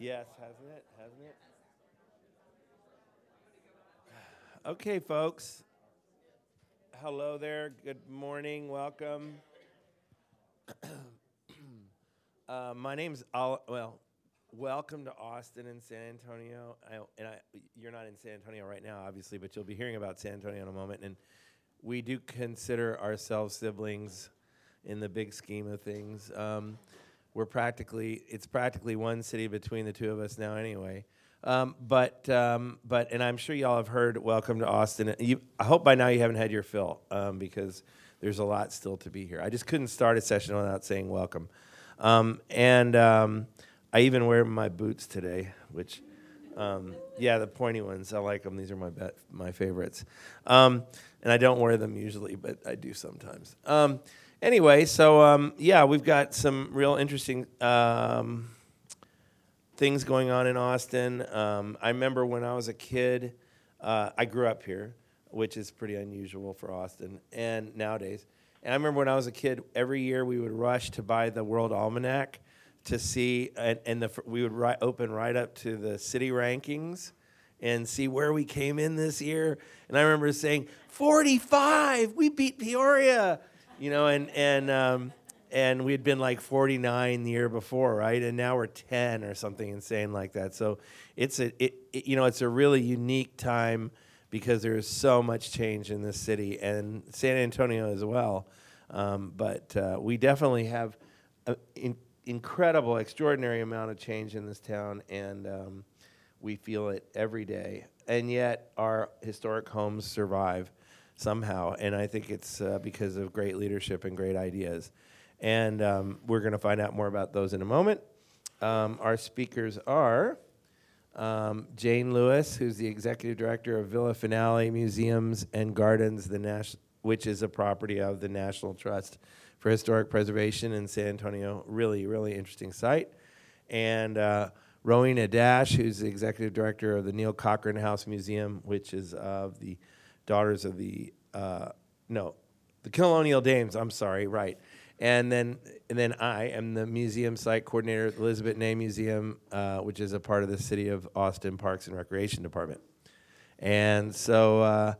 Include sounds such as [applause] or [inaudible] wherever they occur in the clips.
Yes, hasn't it? Hasn't it? [sighs] Okay, folks. Hello there. Good morning. Welcome. [clears throat] uh, my name's Al- well. Welcome to Austin and San Antonio. I, and I, you're not in San Antonio right now, obviously, but you'll be hearing about San Antonio in a moment. And we do consider ourselves siblings in the big scheme of things. Um, we're practically it's practically one city between the two of us now anyway. Um, but um, but and I'm sure y'all have heard "Welcome to Austin." You, I hope by now you haven't had your fill um, because there's a lot still to be here. I just couldn't start a session without saying welcome, um, and um, I even wear my boots today, which. Um, yeah, the pointy ones. I like them. These are my be- my favorites. And I don't wear them usually, but I do sometimes. Anyway, so um, yeah, we've got some real interesting um, things going on in Austin. Um, I remember when I was a kid, uh, I grew up here, which is pretty unusual for Austin and nowadays. And I remember when I was a kid, every year we would rush to buy the World Almanac to see, and, and the, we would ri- open right up to the city rankings and see where we came in this year. And I remember saying, 45, we beat Peoria, you know, and, and, um, and we had been like 49 the year before, right? And now we're 10 or something insane like that. So it's a, it, it, you know, it's a really unique time because there's so much change in this city and San Antonio as well. Um, but uh, we definitely have an in, incredible, extraordinary amount of change in this town, and um, we feel it every day. And yet, our historic homes survive somehow, and I think it's uh, because of great leadership and great ideas. And um, we're going to find out more about those in a moment. Um, our speakers are um, Jane Lewis, who's the executive director of Villa Finale Museums and Gardens, the which is a property of the National Trust for Historic Preservation in San Antonio. Really, really interesting site. And uh, Rowena Dasch, who's the executive director of the Neill-Cochran House Museum, which is of the Daughters of the, uh, no, the Colonial Dames, I'm sorry, right. And then, and then I am the museum site coordinator at the Elizabeth Ney Museum, uh, which is a part of the City of Austin Parks and Recreation Department. And so, uh,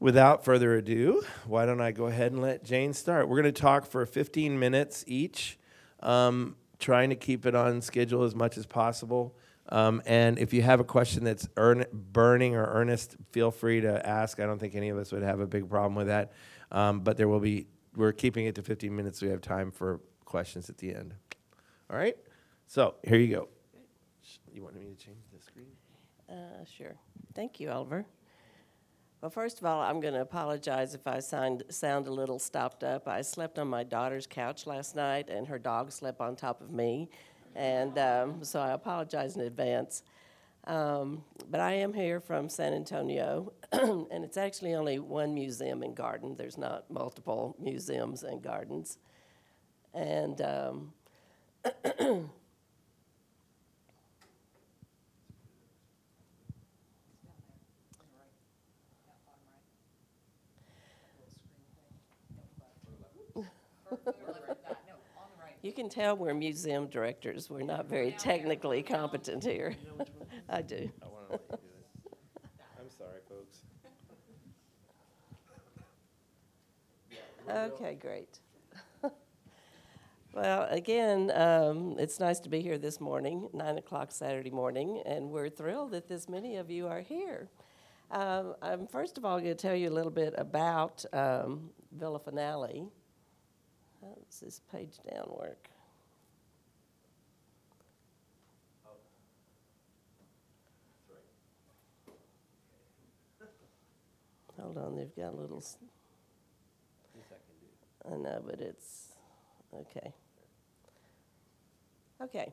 without further ado, why don't I go ahead and let Jane start? We're going to talk for 15 minutes each, um, trying to keep it on schedule as much as possible. Um, and if you have a question that's earn, burning or earnest, feel free to ask. I don't think any of us would have a big problem with that. Um, but there will be, we're keeping it to 15 minutes. So we have time for questions at the end. All right? So here you go. You want me to change the screen? Uh, Sure. Thank you, Oliver. Well, first of all, I'm going to apologize if I sound, sound a little stopped up. I slept on my daughter's couch last night, and her dog slept on top of me, and um, so I apologize in advance. Um, but I am here from San Antonio, [clears throat] and it's actually only one museum and garden. There's not multiple museums and gardens. And [clears throat] you can tell we're museum directors. We're not very technically competent here. [laughs] I do. I want to let you do this. I'm sorry, folks. [laughs] Okay, great. [laughs] well, again, um, it's nice to be here this morning, 9 o'clock Saturday morning, and we're thrilled that this many of you are here. Um, I'm first of all going to tell you a little bit about um, Villa Finale. How does this page down work? Hold on, they've got a little. I know, but it's okay. Okay.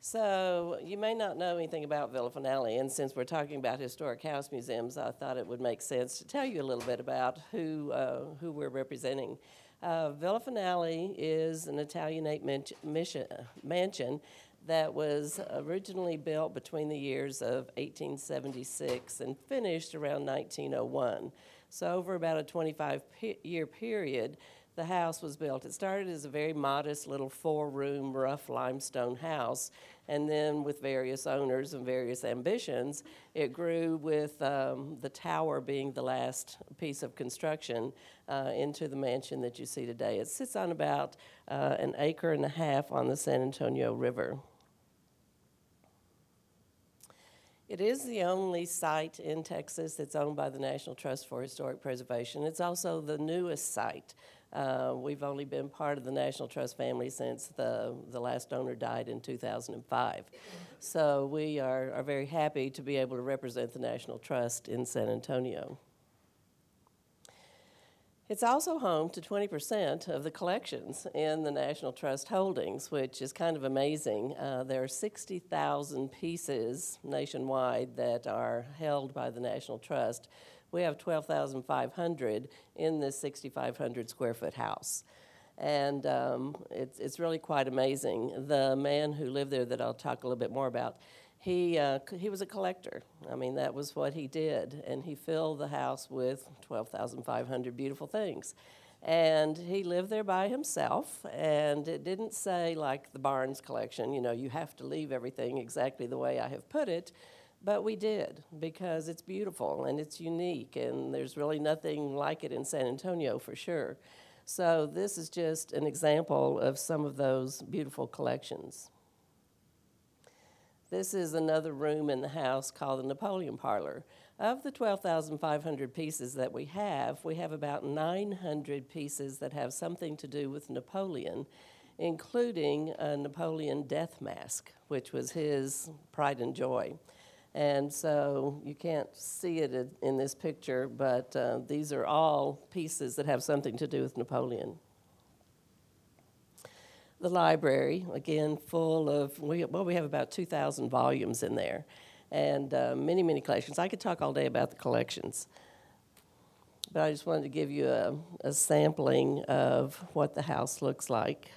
So you may not know anything about Villa Finale, and since we're talking about historic house museums, I thought it would make sense to tell you a little bit about who uh, who we're representing. Uh, Villa Finale is an Italianate mission, mansion that was originally built between the years of 1876 and finished around 1901. So over about a 25 pe- year period, the house was built. It started as a very modest little four room rough limestone house, and then with various owners and various ambitions, it grew with um, the tower being the last piece of construction uh, into the mansion that you see today. It sits on about uh, an acre and a half on the San Antonio River. It is the only site in Texas that's owned by the National Trust for Historic Preservation. It's also the newest site. Uh, we've only been part of the National Trust family since the, the last owner died in 2005. So we are, are very happy to be able to represent the National Trust in San Antonio. It's also home to 20% of the collections in the National Trust holdings, which is kind of amazing. Uh, there are 60,000 pieces nationwide that are held by the National Trust. We have 12,500 in this 6,500 square foot house. And um, it's, it's really quite amazing. The man who lived there, that I'll talk a little bit more about, he, uh, he was a collector. I mean, that was what he did. And he filled the house with 12,500 beautiful things. And he lived there by himself. And it didn't say, like the Barnes collection, you know, you have to leave everything exactly the way I have put it. But we did because it's beautiful and it's unique, and there's really nothing like it in San Antonio for sure. So, this is just an example of some of those beautiful collections. This is another room in the house called the Napoleon Parlor. Of the 12,500 pieces that we have, we have about 900 pieces that have something to do with Napoleon, including a Napoleon death mask, which was his pride and joy. And so you can't see it in this picture, but uh, these are all pieces that have something to do with Napoleon the library, again, full of, we, well, we have about 2,000 volumes in there and uh, many, many collections. I could talk all day about the collections, but I just wanted to give you a, a sampling of what the house looks like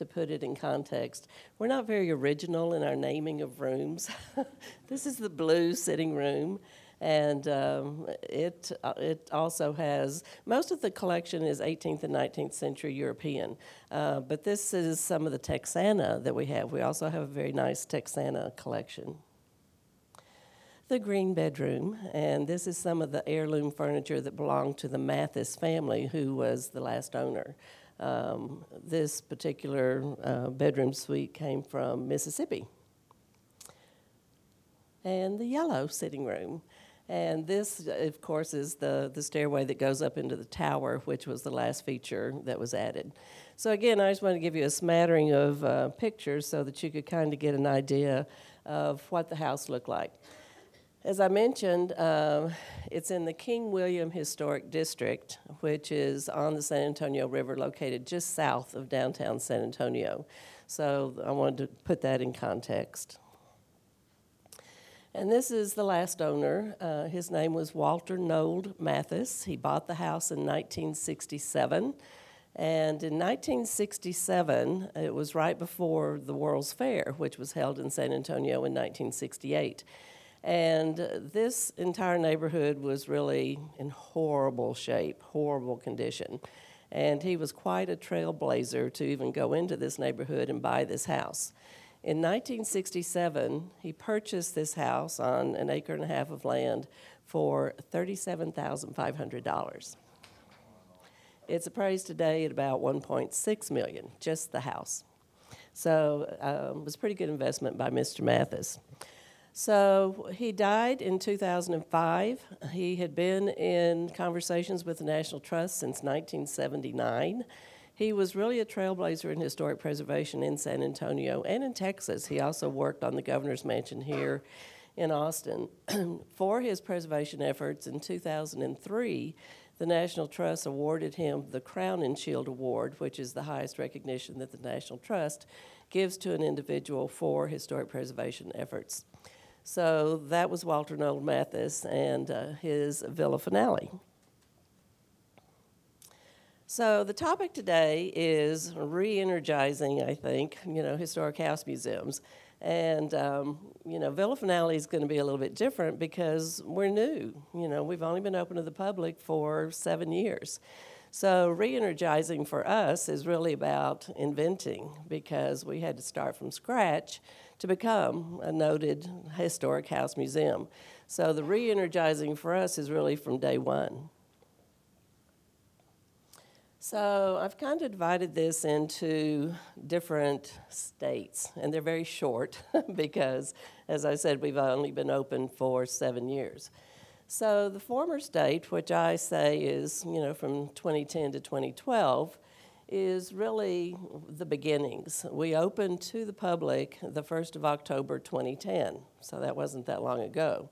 to put it in context. We're not very original in our naming of rooms. [laughs] this is the blue sitting room and um, it uh, it also has most of the collection is 18th and 19th century European, uh, but this is some of the Texana that we have. We also have a very nice Texana collection. The green bedroom, and this is some of the heirloom furniture that belonged to the Mathis family, who was the last owner. Um, this particular uh, bedroom suite came from Mississippi. And the yellow sitting room. And this, of course, is the, the stairway that goes up into the tower, which was the last feature that was added. So, again, I just want to give you a smattering of uh, pictures so that you could kind of get an idea of what the house looked like. As I mentioned, uh, it's in the King William Historic District, which is on the San Antonio River, located just south of downtown San Antonio. So I wanted to put that in context. And this is the last owner. Uh, his name was Walter Nold Mathis. He bought the house in 1967. And in 1967, it was right before the World's Fair, which was held in San Antonio in 1968. And this entire neighborhood was really in horrible shape, horrible condition. And he was quite a trailblazer to even go into this neighborhood and buy this house. In 1967, he purchased this house on an acre and a half of land for $37,500. It's appraised today at about 1.6 million, just the house. So um, it was a pretty good investment by Mr. Mathis. So he died in 2005. He had been in conversations with the National Trust since 1979. He was really a trailblazer in historic preservation in San Antonio and in Texas. He also worked on the governor's mansion here in Austin. [clears throat] For his preservation efforts in 2003, the National Trust awarded him the Crown and Shield Award, which is the highest recognition that the National Trust gives to an individual for historic preservation efforts. So that was Walter Noel Mathis and uh, his Villa Finale. So the topic today is re-energizing, I think, you know, historic house museums. And, um, you know, Villa Finale is going to be a little bit different because we're new. You know, we've only been open to the public for seven years. So, re energizing for us is really about inventing because we had to start from scratch to become a noted historic house museum. So, the re energizing for us is really from day one. So, I've kind of divided this into different states, and they're very short [laughs] because, as I said, we've only been open for seven years. So the former state, which I say is, you know, from 2010 to 2012, is really the beginnings. We opened to the public the 1st of October 2010, so that wasn't that long ago.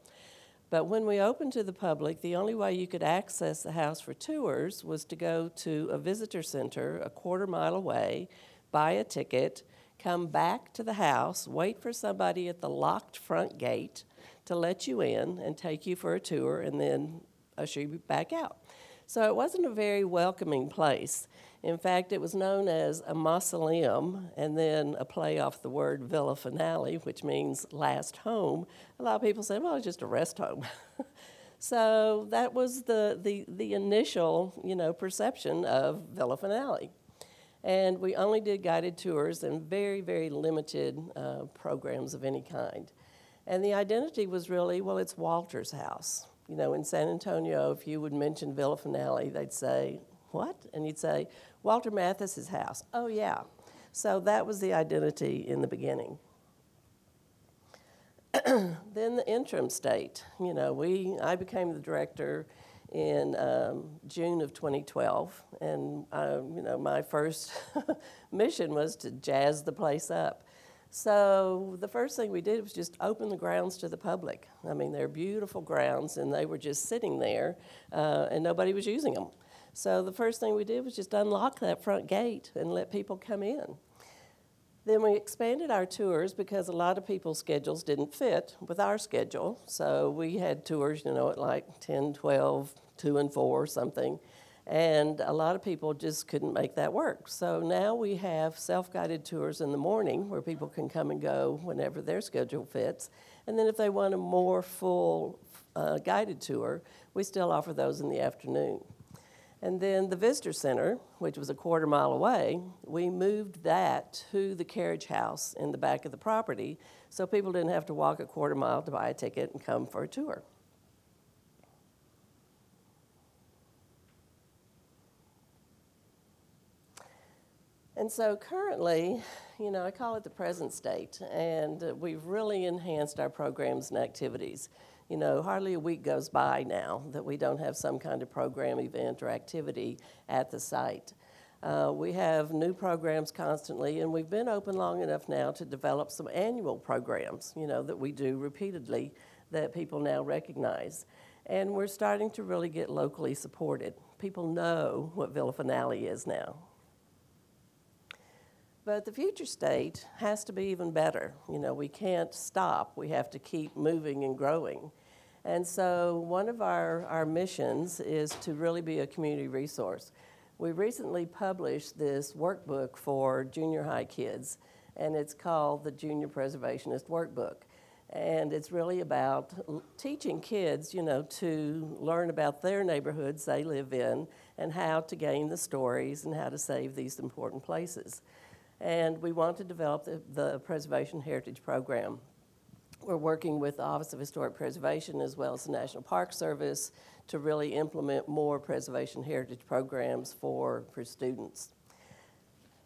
But when we opened to the public, the only way you could access the house for tours was to go to a visitor center a quarter mile away, buy a ticket, come back to the house, wait for somebody at the locked front gate, to let you in and take you for a tour and then usher you back out. So it wasn't a very welcoming place. In fact, it was known as a mausoleum and then a play off the word Villa Finale, which means last home. A lot of people said, well, it's just a rest home. [laughs] so that was the, the, the initial you know, perception of Villa Finale. And we only did guided tours and very, very limited uh, programs of any kind. And the identity was really, well, it's Walter's house. You know, in San Antonio, if you would mention Villa Finale, they'd say, what? And you'd say, Walter Mathis's house. Oh, yeah. So that was the identity in the beginning. [clears throat] then the interim state. You know, we I became the director in um, June of 2012, and uh, you know my first [laughs] mission was to jazz the place up. So the first thing we did was just open the grounds to the public. I mean, they're beautiful grounds, and they were just sitting there, uh, and nobody was using them. So the first thing we did was just unlock that front gate and let people come in. Then we expanded our tours because a lot of people's schedules didn't fit with our schedule. So we had tours, you know, at like 10, 12, 2 and 4 or something. And a lot of people just couldn't make that work. So now we have self guided tours in the morning where people can come and go whenever their schedule fits. And then if they want a more full uh, guided tour, we still offer those in the afternoon. And then the visitor center, which was a quarter mile away, we moved that to the carriage house in the back of the property so people didn't have to walk a quarter mile to buy a ticket and come for a tour. And so currently, you know, I call it the present state, and we've really enhanced our programs and activities. You know, hardly a week goes by now that we don't have some kind of program, event, or activity at the site. Uh, we have new programs constantly, and we've been open long enough now to develop some annual programs, you know, that we do repeatedly that people now recognize. And we're starting to really get locally supported. People know what Villa Finale is now. But the future state has to be even better. You know, we can't stop. We have to keep moving and growing. And so one of our, our missions is to really be a community resource. We recently published this workbook for junior high kids, and it's called the Junior Preservationist Workbook. And it's really about teaching kids, you know, to learn about their neighborhoods they live in and how to gain the stories and how to save these important places and we want to develop the, the Preservation Heritage Program. We're working with the Office of Historic Preservation as well as the National Park Service to really implement more preservation heritage programs for, for students.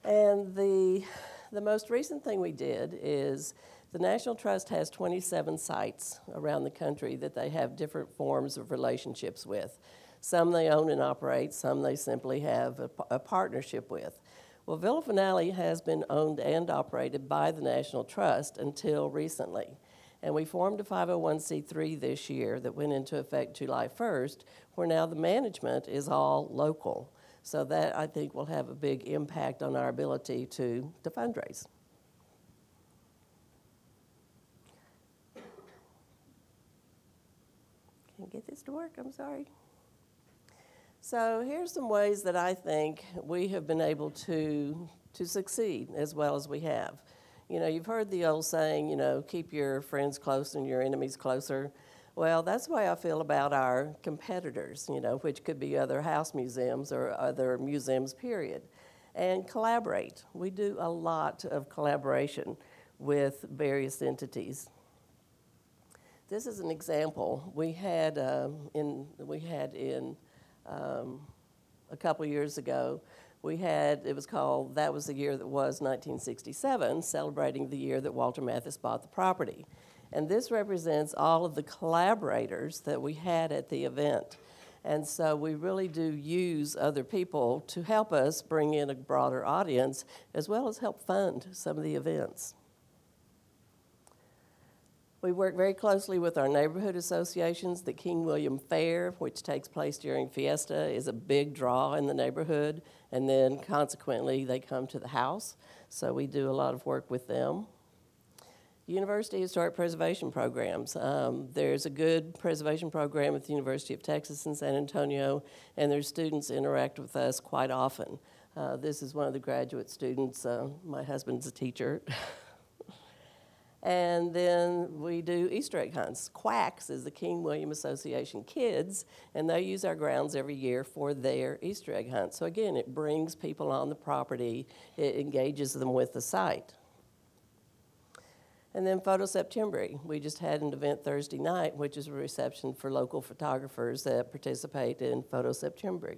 And the, the most recent thing we did is the National Trust has 27 sites around the country that they have different forms of relationships with. Some they own and operate, some they simply have a, a partnership with. Well, Villa Finale has been owned and operated by the National Trust until recently. And we formed a 501c3 this year that went into effect July 1st, where now the management is all local. So that I think will have a big impact on our ability to, to fundraise. Can't get this to work, I'm sorry. So here's some ways that I think we have been able to to succeed as well as we have. You know, you've heard the old saying, you know, keep your friends close and your enemies closer. Well, that's the way I feel about our competitors, you know, which could be other house museums or other museums, period. And collaborate. We do a lot of collaboration with various entities. This is an example. We had um, in we had in um, a couple years ago. We had it was called that was the year that was 1967, celebrating the year that Walter Mathis bought the property. And this represents all of the collaborators that we had at the event. And so we really do use other people to help us bring in a broader audience as well as help fund some of the events. We work very closely with our neighborhood associations. The King William Fair, which takes place during Fiesta, is a big draw in the neighborhood, and then consequently, they come to the house. So we do a lot of work with them. University Historic Preservation Programs. Um, there's a good preservation program at the University of Texas in San Antonio, and their students interact with us quite often. Uh, this is one of the graduate students. Uh, my husband's a teacher. [laughs] And then we do Easter egg hunts. Quacks is the King William Association kids, and they use our grounds every year for their Easter egg hunt. So again, it brings people on the property, it engages them with the site. And then Photo September. We just had an event Thursday night, which is a reception for local photographers that participate in Photo September.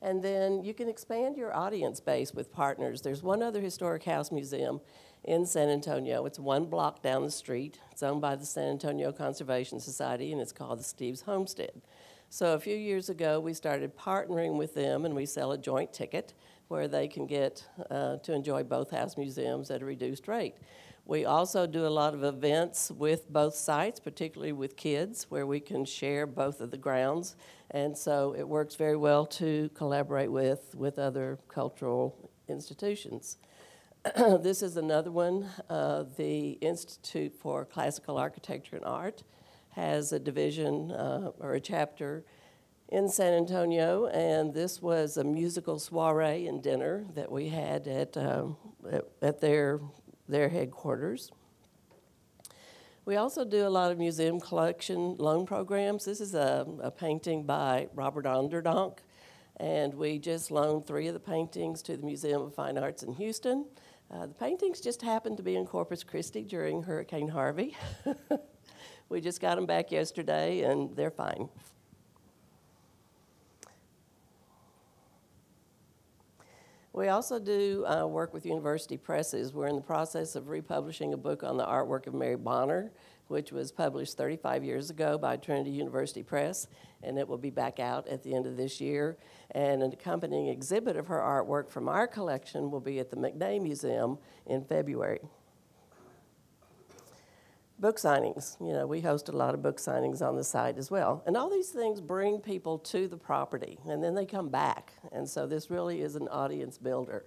And then you can expand your audience base with partners. There's one other historic house museum in San Antonio. It's one block down the street. It's owned by the San Antonio Conservation Society, and it's called the Steves Homestead. So a few years ago, we started partnering with them, and we sell a joint ticket where they can get uh, to enjoy both house museums at a reduced rate. We also do a lot of events with both sites, particularly with kids, where we can share both of the grounds. And so it works very well to collaborate with, with other cultural institutions. [clears throat] this is another one. Uh, the Institute for Classical Architecture and Art has a division uh, or a chapter in San Antonio, and this was a musical soiree and dinner that we had at, um, at, at their, their headquarters. We also do a lot of museum collection loan programs. This is a, a painting by Robert Onderdonk, and we just loaned three of the paintings to the Museum of Fine Arts in Houston. Uh, the paintings just happened to be in Corpus Christi during Hurricane Harvey. [laughs] we just got them back yesterday and they're fine. We also do uh, work with university presses. We're in the process of republishing a book on the artwork of Mary Bonner, which was published 35 years ago by Trinity University Press, and it will be back out at the end of this year. And an accompanying exhibit of her artwork from our collection will be at the McNay Museum in February. Book signings. You know, we host a lot of book signings on the site as well. And all these things bring people to the property, and then they come back. And so this really is an audience builder.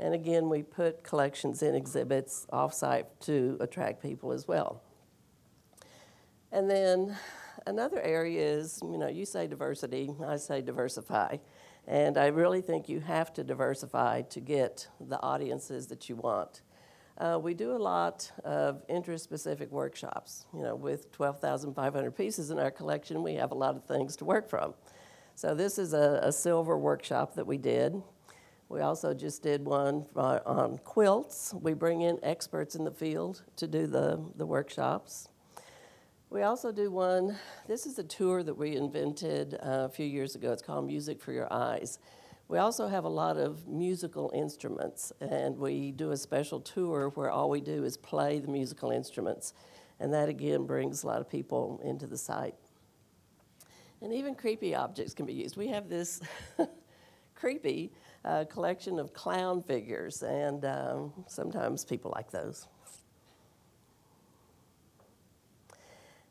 And again, we put collections in exhibits offsite to attract people as well. And then another area is, you know, you say diversity, I say diversify. And I really think you have to diversify to get the audiences that you want. Uh, we do a lot of interest-specific workshops. You know, with 12,500 pieces in our collection, we have a lot of things to work from. So this is a, a silver workshop that we did. We also just did one on quilts. We bring in experts in the field to do the, the workshops. We also do one, this is a tour that we invented uh, a few years ago. It's called Music for Your Eyes. We also have a lot of musical instruments, and we do a special tour where all we do is play the musical instruments. And that again brings a lot of people into the site. And even creepy objects can be used. We have this [laughs] creepy uh, collection of clown figures, and um, sometimes people like those.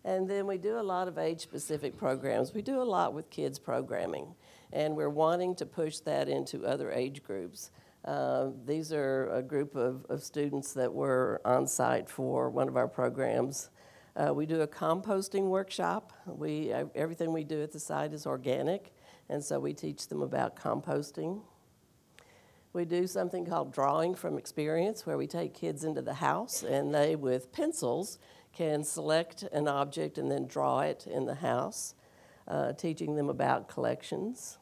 And then we do a lot of age specific programs. We do a lot with kids programming, and we're wanting to push that into other age groups. Uh, these are a group of, of students that were on site for one of our programs. Uh, we do a composting workshop. We, everything we do at the site is organic, and so we teach them about composting. We do something called drawing from experience, where we take kids into the house and they, with pencils, can select an object and then draw it in the house, uh, teaching them about collections.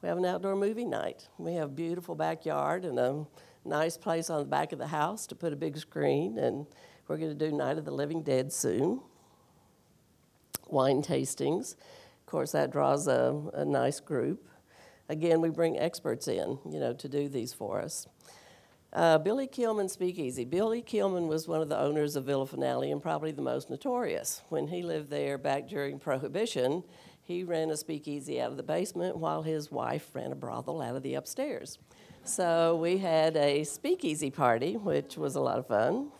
We have an outdoor movie night. We have a beautiful backyard and a nice place on the back of the house to put a big screen, and we're going to do Night of the Living Dead soon. Wine tastings. Of course, that draws a, a nice group. Again, we bring experts in, you know, to do these for us. Uh, Billy Keilman Speakeasy. Billy Keilman was one of the owners of Villa Finale and probably the most notorious. When he lived there back during Prohibition, he ran a speakeasy out of the basement while his wife ran a brothel out of the upstairs. So we had a speakeasy party, which was a lot of fun,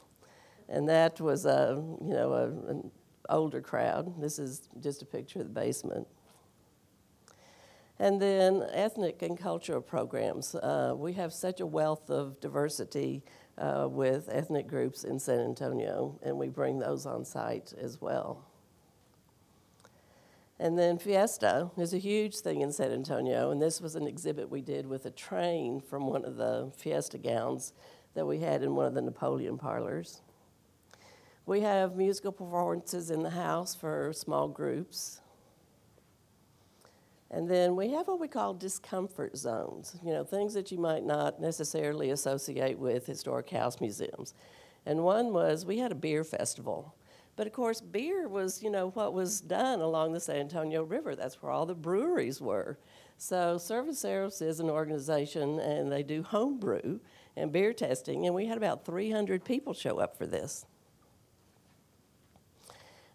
and that was a you know a, an older crowd. This is just a picture of the basement. And then ethnic and cultural programs. Uh, we have such a wealth of diversity uh, with ethnic groups in San Antonio, and we bring those on site as well. And then Fiesta is a huge thing in San Antonio, and this was an exhibit we did with a train from one of the Fiesta gowns that we had in one of the Napoleon parlors. We have musical performances in the house for small groups. And then we have what we call discomfort zones, you know, things that you might not necessarily associate with historic house museums. And one was we had a beer festival. But of course, beer was, you know, what was done along the San Antonio River. That's where all the breweries were. So Cerveceros is an organization, and they do homebrew and beer testing. And we had about 300 people show up for this.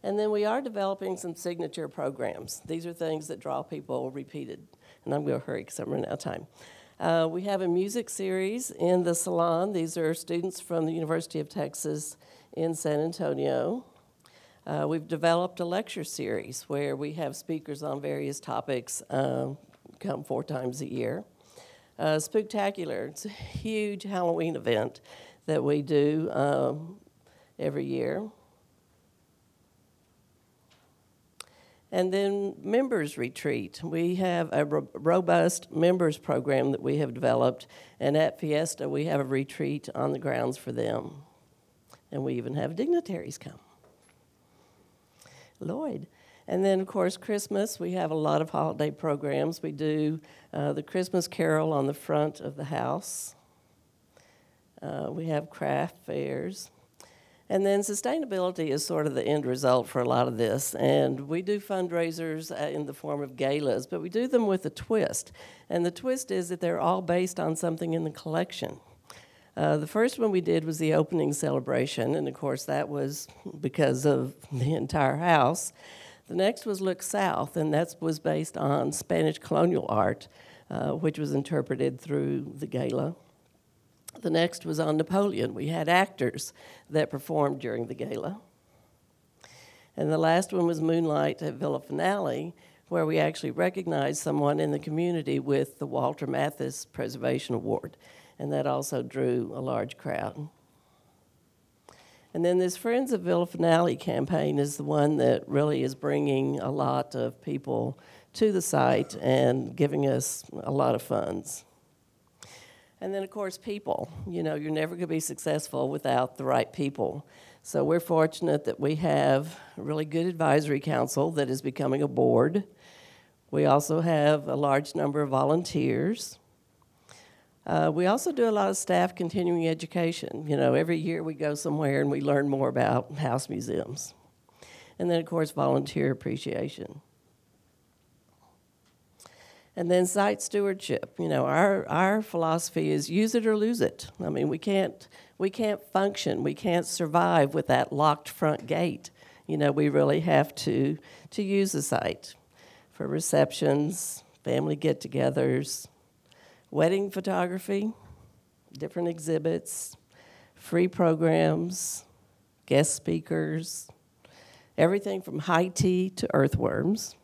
And then we are developing some signature programs. These are things that draw people repeated. And I'm going to hurry because I'm running out of time. Uh, we have a music series in the salon. These are students from the University of Texas in San Antonio. Uh, we've developed a lecture series where we have speakers on various topics um, come four times a year. Uh, Spooktacular, it's a huge Halloween event that we do um, every year. And then members retreat. We have a ro- robust members program that we have developed, and at Fiesta we have a retreat on the grounds for them. And we even have dignitaries come. Lloyd. And then, of course, Christmas, we have a lot of holiday programs. We do uh, the Christmas Carol on the front of the house. Uh, we have craft fairs. And then sustainability is sort of the end result for a lot of this. And we do fundraisers uh, in the form of galas, but we do them with a twist. And the twist is that they're all based on something in the collection. Uh, the first one we did was the opening celebration, and of course, that was because of [laughs] the entire house. The next was Look South, and that was based on Spanish colonial art, uh, which was interpreted through the gala. The next was on Napoleon. We had actors that performed during the gala. And the last one was Moonlight at Villa Finale, where we actually recognized someone in the community with the Walter Mathis Preservation Award. And that also drew a large crowd. And then this Friends of Villa Finale campaign is the one that really is bringing a lot of people to the site and giving us a lot of funds. And then, of course, people. You know, you're never going to be successful without the right people. So we're fortunate that we have a really good advisory council that is becoming a board. We also have a large number of volunteers. Uh, we also do a lot of staff continuing education. You know, every year we go somewhere and we learn more about house museums. And then, of course, volunteer appreciation. And then site stewardship. You know, our, our philosophy is use it or lose it. I mean, we can't, we can't function, we can't survive with that locked front gate. You know, we really have to, to use the site for receptions, family get togethers, wedding photography, different exhibits, free programs, guest speakers, everything from high tea to earthworms.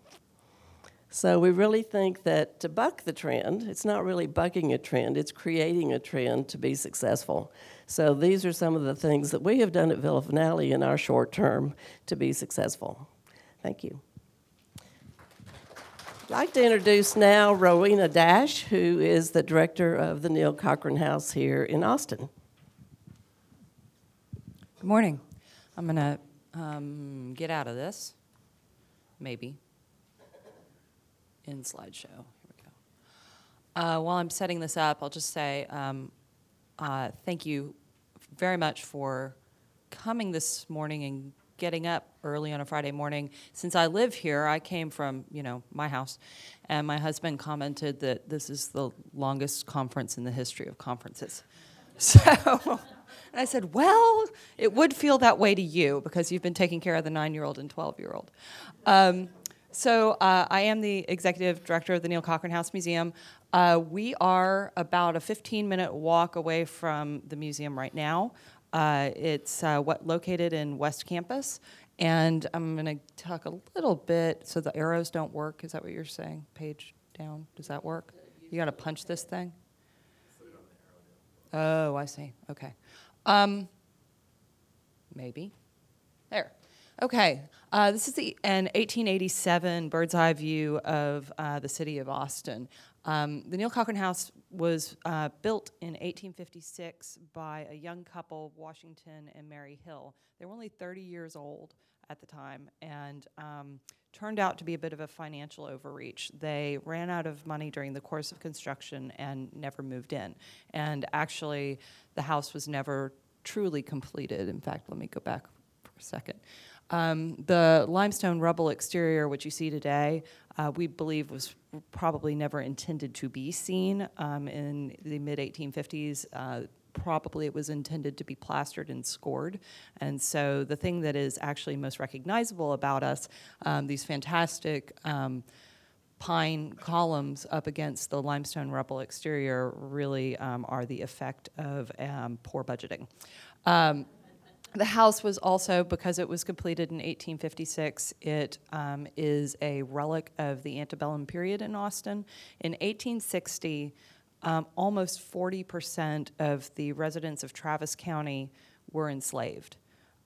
So we really think that to buck the trend, it's not really bucking a trend, it's creating a trend to be successful. So these are some of the things that we have done at Villa Finale in our short term to be successful. Thank you. I'd like to introduce now Rowena Dasch, who is the director of the Neill-Cochran House here in Austin. Good morning. I'm going to um, get out of this, maybe, in slideshow. Here we go. Uh, while I'm setting this up, I'll just say um, uh, thank you very much for coming this morning and getting up early on a Friday morning. Since I live here, I came from, you know, my house, and my husband commented that this is the longest conference in the history of conferences. [laughs] So, and I said, well, it would feel that way to you because you've been taking care of the nine-year-old and 12-year-old. Um, so uh, I am the executive director of the Neill-Cochran House Museum. Uh, we are about a 15-minute walk away from the museum right now. Uh, it's uh, what located in West Campus, and I'm going to talk a little bit. So the arrows don't work. Is that what you're saying? Page down. Does that work? You got to punch this thing. Oh, I see. Okay. Um, maybe. There. Okay. Uh, this is the, an 1887 bird's eye view of uh, the city of Austin. Um, the Neill-Cochran House was uh, built in 1856 by a young couple, Washington and Mary Hill. They were only 30 years old at the time and um, turned out to be a bit of a financial overreach. They ran out of money during the course of construction and never moved in. And actually, the house was never truly completed. In fact, let me go back for a second. Um, the limestone rubble exterior, which you see today, uh, we believe was probably never intended to be seen um, in the mid 1850s. Uh, probably it was intended to be plastered and scored. And so the thing that is actually most recognizable about us, um, these fantastic um, pine columns up against the limestone rubble exterior, really um, are the effect of um, poor budgeting. The house was also, because it was completed in 1856, it um, is a relic of the antebellum period in Austin. In 1860, um, almost 40% of the residents of Travis County were enslaved.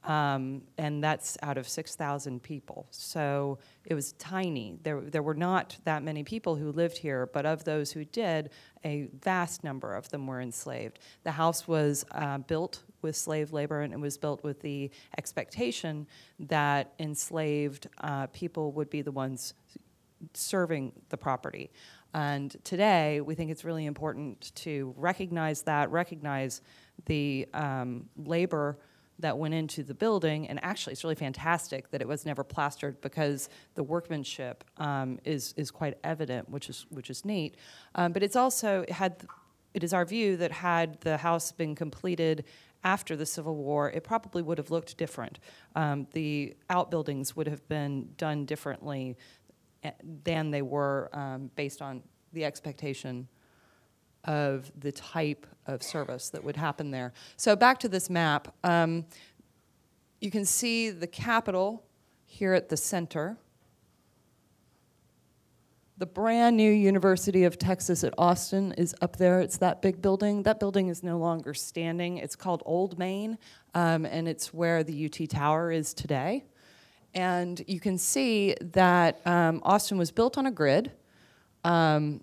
Um, and that's out of 6,000 people. So it was tiny. There, there were not that many people who lived here, but of those who did, a vast number of them were enslaved. The house was uh, built with slave labor, and it was built with the expectation that enslaved uh, people would be the ones serving the property. And today, we think it's really important to recognize that, recognize the um, labor that went into the building, and actually, it's really fantastic that it was never plastered because the workmanship um, is is quite evident, which is which is neat. Um, but it's also it had. It is our view that had the house been completed after the Civil War, it probably would have looked different. Um, the outbuildings would have been done differently eh, than they were um, based on the expectation of the type of service that would happen there. So back to this map, um, you can see the Capitol here at the center. The brand new University of Texas at Austin is up there. It's that big building. That building is no longer standing. It's called Old Main, um, and it's where the UT Tower is today. And you can see that um, Austin was built on a grid. Um,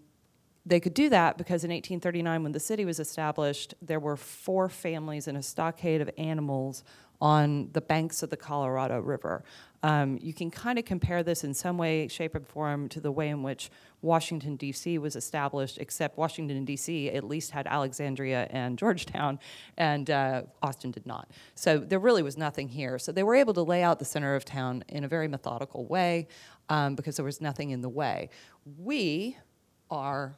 they could do that because in 1839, when the city was established, there were four families in a stockade of animals on the banks of the Colorado River. Um, you can kind of compare this in some way, shape, or form to the way in which Washington, D.C. was established, except Washington, D.C. at least had Alexandria and Georgetown, and uh, Austin did not. So there really was nothing here. So they were able to lay out the center of town in a very methodical way um, because there was nothing in the way. We are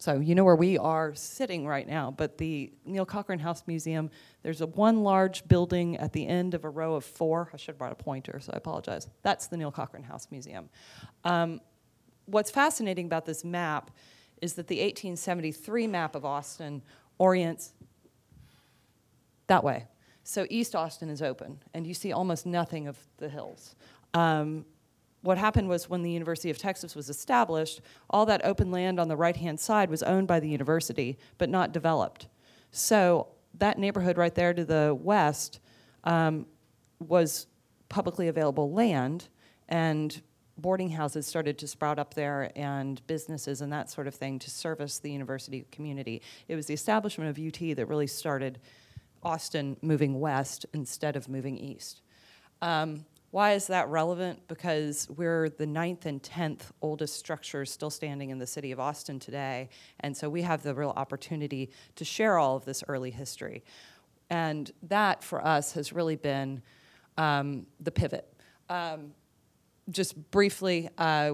so you know where we are sitting right now, but the Neill-Cochran House Museum, there's a one large building at the end of a row of four. I should have brought a pointer, so I apologize. That's the Neill-Cochran House Museum. Um, what's fascinating about this map is that the 1873 map of Austin orients that way. So East Austin is open, and you see almost nothing of the hills. Um, what happened was when the University of Texas was established, all that open land on the right hand side was owned by the university, but not developed. So that neighborhood right there to the west um, was publicly available land, and boarding houses started to sprout up there, and businesses and that sort of thing to service the university community. It was the establishment of UT that really started Austin moving west instead of moving east. Um, why is that relevant? Because we're the ninth and tenth oldest structures still standing in the city of Austin today, and so we have the real opportunity to share all of this early history. And that, for us, has really been um, the pivot. Um, just briefly, uh,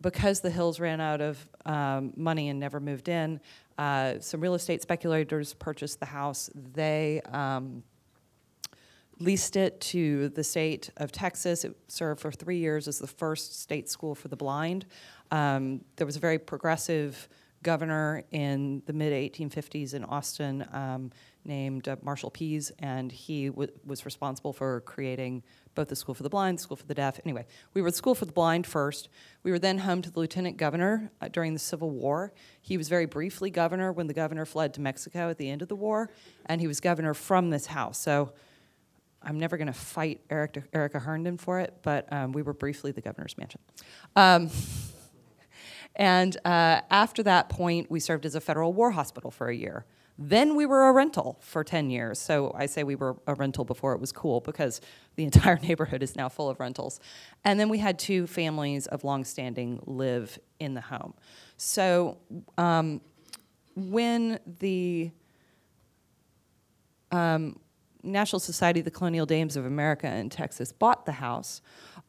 because the Hills ran out of um, money and never moved in, uh, some real estate speculators purchased the house. They um, leased it to the state of Texas. It served for three years as the first state school for the blind. Um, there was a very progressive governor in the mid 1850s in Austin um, named uh, Marshall Pease, and he was responsible for creating both the School for the Blind, the School for the Deaf. Anyway, we were the School for the Blind first. We were then home to the Lieutenant Governor uh, during the Civil War. He was very briefly governor when the governor fled to Mexico at the end of the war, and he was governor from this house. So I'm never going to fight Eric, Erica Herndon for it, but um, we were briefly the governor's mansion. Um, and uh, after that point, we served as a federal war hospital for a year. Then we were a rental for 10 years. So I say we were a rental before it was cool because the entire [laughs] neighborhood is now full of rentals. And then we had two families of longstanding live in the home. So um, when the um, National Society of the Colonial Dames of America in Texas bought the house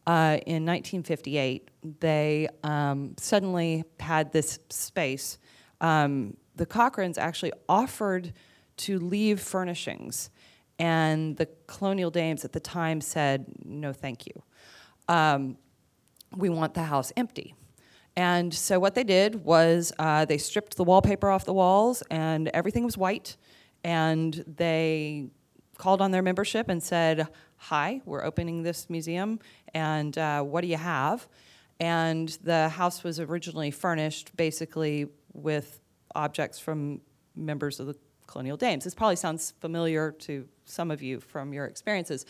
uh, in 1958, they um, suddenly had this space. Um, the Cochrans actually offered to leave furnishings, and the colonial dames at the time said, no, thank you. Um, we want the house empty. And so what they did was uh, they stripped the wallpaper off the walls, and everything was white. And they called on their membership and said, Hi, we're opening this museum, and uh, what do you have? And the house was originally furnished basically with objects from members of the colonial dames. This probably sounds familiar to some of you from your experiences.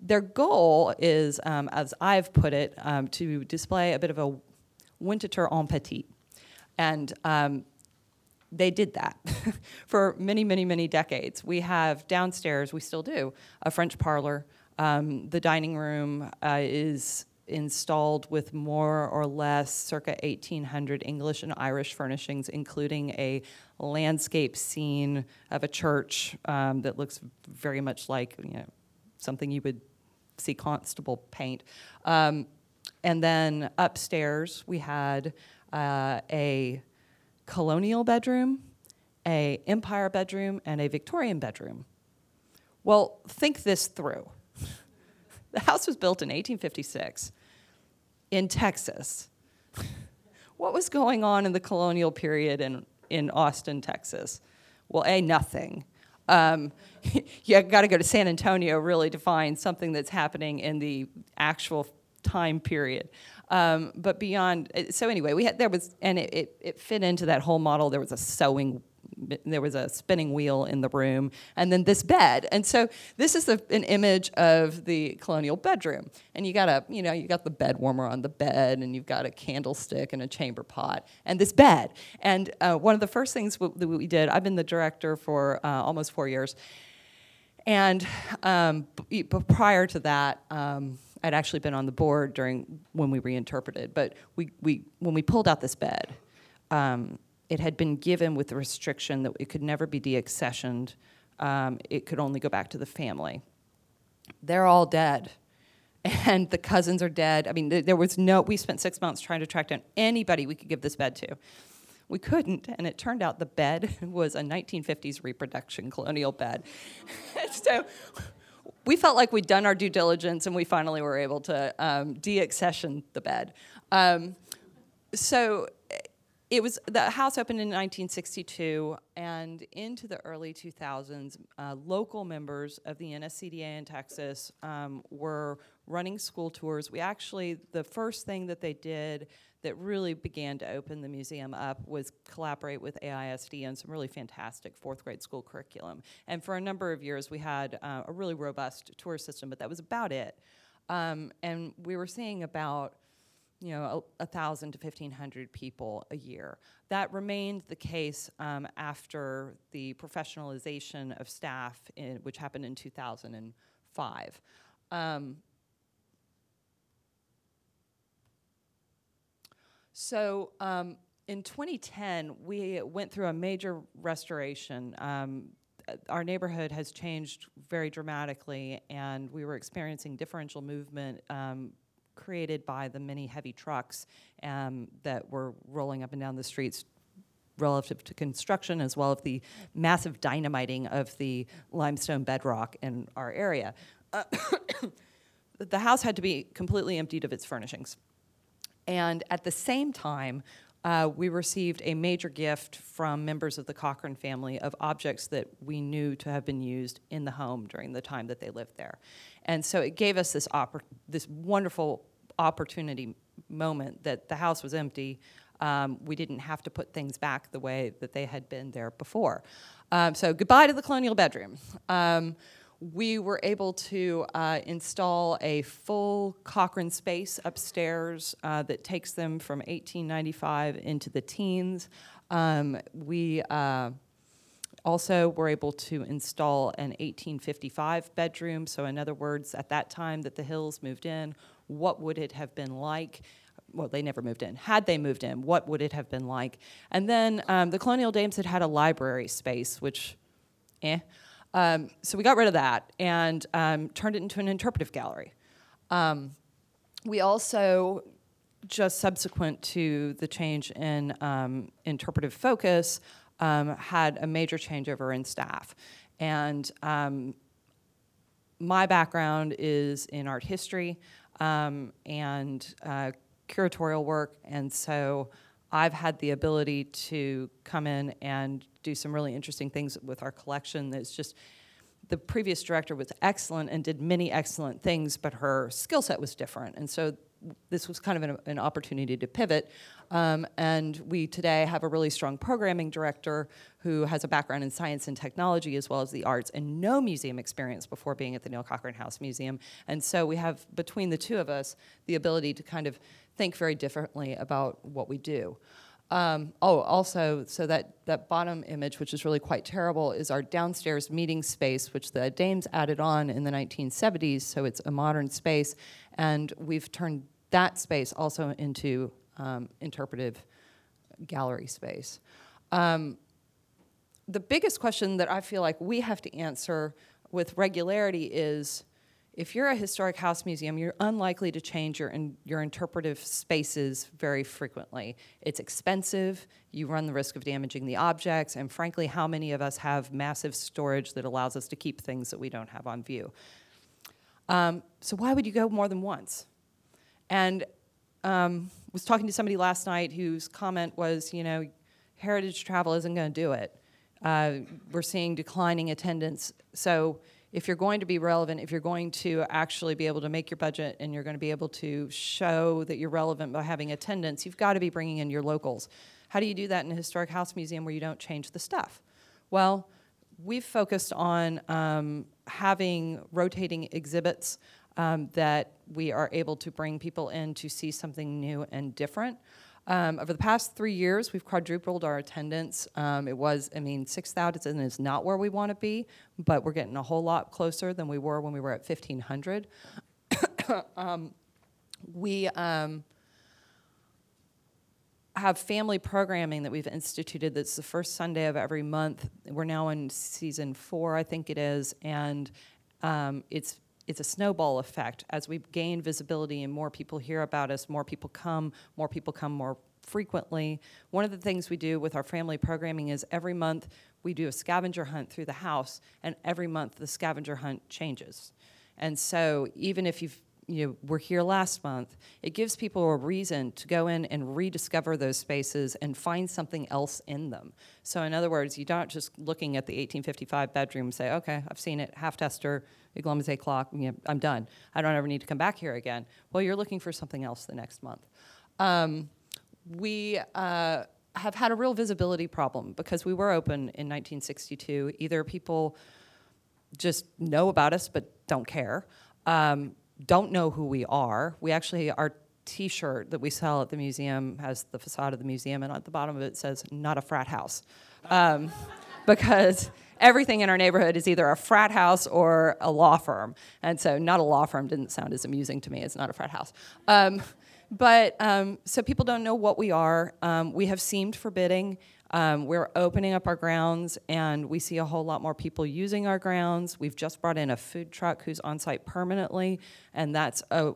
Their goal is, um, as I've put it, um, to display a bit of a Winterthur en petit. And um, they did that [laughs] for many, many, many decades. We have downstairs, we still do, a French parlor. Um, the dining room uh, is installed with more or less circa 1800 English and Irish furnishings, including a landscape scene of a church um, that looks very much like you know, something you would see Constable paint. Um, and then upstairs, we had uh, a colonial bedroom, a empire bedroom, and a Victorian bedroom. Well, think this through. [laughs] The house was built in 1856 in Texas. [laughs] what was going on in the colonial period in, in Austin, Texas? Well, A, nothing. Um, [laughs] you got to go to San Antonio really to find something that's happening in the actual time period. Um, but beyond, so anyway, we had there was, and it, it, it fit into that whole model. There was a sewing there was a spinning wheel in the room, and then this bed. And so this is an image of the colonial bedroom. And you got a, you know, you got the bed warmer on the bed, and you've got a candlestick and a chamber pot, and this bed. And uh, one of the first things that we did, I've been the director for uh, almost four years, and um, prior to that. Um, I'd actually been on the board during when we reinterpreted, but we, we when we pulled out this bed, um, it had been given with the restriction that it could never be deaccessioned. Um, it could only go back to the family. They're all dead. [laughs] And the cousins are dead. I mean, there was no, we spent six months trying to track down anybody we could give this bed to. We couldn't, and it turned out the bed [laughs] was a 1950s reproduction colonial bed. [laughs] so we felt like we'd done our due diligence and we finally were able to um, deaccession the bed. Um, so it was the house opened in 1962 and into the early 2000s uh, local members of the nscda in texas um, were running school tours we actually the first thing that they did that really began to open the museum up was collaborate with aisd on some really fantastic fourth grade school curriculum and for a number of years we had uh, a really robust tour system but that was about it um, and we were seeing about you know, a, a thousand to fifteen hundred people a year. That remained the case um, after the professionalization of staff, in, which happened in two thousand and five. Um, So um, in 2010, we went through a major restoration. Um, our neighborhood has changed very dramatically, and we were experiencing differential movement um, created by the many heavy trucks um, that were rolling up and down the streets relative to construction, as well as the massive dynamiting of the limestone bedrock in our area. Uh, [coughs] the house had to be completely emptied of its furnishings. And at the same time, uh, we received a major gift from members of the Cochran family of objects that we knew to have been used in the home during the time that they lived there. And so it gave us this, this wonderful opportunity moment that the house was empty. Um, we didn't have to put things back the way that they had been there before. Um, so goodbye to the colonial bedroom. Um, we were able to uh, install a full Cochran space upstairs uh, that takes them from 1895 into the teens. Um, we uh, also were able to install an 1855 bedroom. So, in other words, at that time that the Hills moved in, what would it have been like? Well, they never moved in. Had they moved in, what would it have been like? And then um, the Colonial Dames had had a library space, which, eh. Um, so we got rid of that and um, turned it into an interpretive gallery. Um, we also, just subsequent to the change in um, interpretive focus, um, had a major changeover in staff. And um, my background is in art history and uh, curatorial work, and so I've had the ability to come in and do some really interesting things with our collection that's just the previous director was excellent and did many excellent things, but her skill set was different. And so this was kind of an, an opportunity to pivot. Um, and we today have a really strong programming director who has a background in science and technology as well as the arts and no museum experience before being at the Neill-Cochran House Museum. And so we have, between the two of us, the ability to kind of think very differently about what we do. Um, oh, also, so that, that bottom image, which is really quite terrible, is our downstairs meeting space, which the Dames added on in the 1970s, so it's a modern space. And we've turned that space also into um, interpretive gallery space. Um, the biggest question that I feel like we have to answer with regularity is if you're a historic house museum, you're unlikely to change your, in, your interpretive spaces very frequently. It's expensive, you run the risk of damaging the objects, and frankly, how many of us have massive storage that allows us to keep things that we don't have on view? Um, so, why would you go more than once? And um, was talking to somebody last night whose comment was, you know, heritage travel isn't going to do it. Uh, we're seeing declining attendance. So, if you're going to be relevant, if you're going to actually be able to make your budget and you're going to be able to show that you're relevant by having attendance, you've got to be bringing in your locals. How do you do that in a historic house museum where you don't change the stuff? Well, we've focused on um, having rotating exhibits um, that we are able to bring people in to see something new and different. Um, over the past three years, we've quadrupled our attendance. Um, it was, I mean, 6,000 is not where we want to be, but we're getting a whole lot closer than we were when we were at 1,500. [coughs] um, we um, have family programming that we've instituted that's the first Sunday of every month. We're now in season four, I think it is, and um, it's it's a snowball effect. As we gain visibility and more people hear about us, more people come, more people come more frequently. One of the things we do with our family programming is every month we do a scavenger hunt through the house, and every month the scavenger hunt changes. And so even if you've you were here last month, it gives people a reason to go in and rediscover those spaces and find something else in them. So, in other words, you're not just looking at the 1855 bedroom and say, okay, I've seen it, half tester, Iglesias clock, you know, I'm done. I don't ever need to come back here again. Well, you're looking for something else the next month. Um, we uh, have had a real visibility problem because we were open in 1962. Either people just know about us but don't care, um, don't know who we are. We actually, our T-shirt that we sell at the museum has the facade of the museum, and at the bottom of it says "Not a frat house," um, [laughs] because everything in our neighborhood is either a frat house or a law firm, and so "Not a law firm" didn't sound as amusing to me as "Not a frat house." Um, but um, so people don't know what we are. Um, we have seemed forbidding. Um, we're opening up our grounds, and we see a whole lot more people using our grounds. We've just brought in a food truck who's on site permanently, and that's a,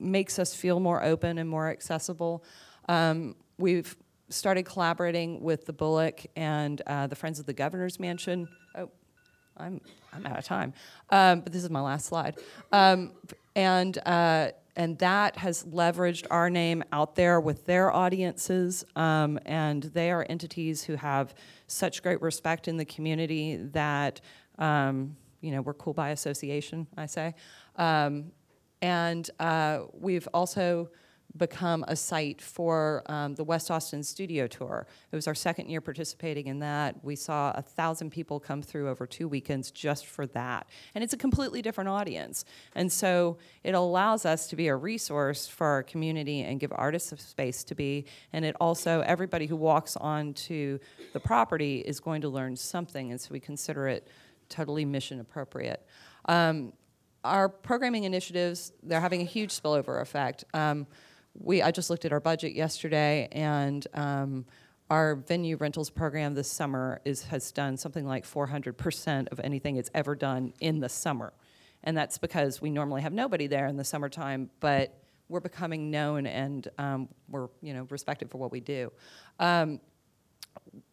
makes us feel more open and more accessible. Um, we've started collaborating with the Bullock and uh, the Friends of the Governor's Mansion. Oh, I'm, I'm out of time, um, but this is my last slide. Um, and, uh, and that has leveraged our name out there with their audiences. Um, and they are entities who have such great respect in the community that, um, you know, we're cool by association, I say. Um, and uh, we've also become a site for um, the West Austin Studio Tour. It was our second year participating in that. We saw a thousand people come through over two weekends just for that. And it's a completely different audience. And so it allows us to be a resource for our community and give artists a space to be. And it also, everybody who walks onto the property is going to learn something. And so we consider it totally mission appropriate. Um, our programming initiatives, they're having a huge spillover effect. Um, we, I just looked at our budget yesterday, and um, our venue rentals program this summer is, has done something like 400% of anything it's ever done in the summer. And that's because we normally have nobody there in the summertime, but we're becoming known and um, we're you know respected for what we do. Um,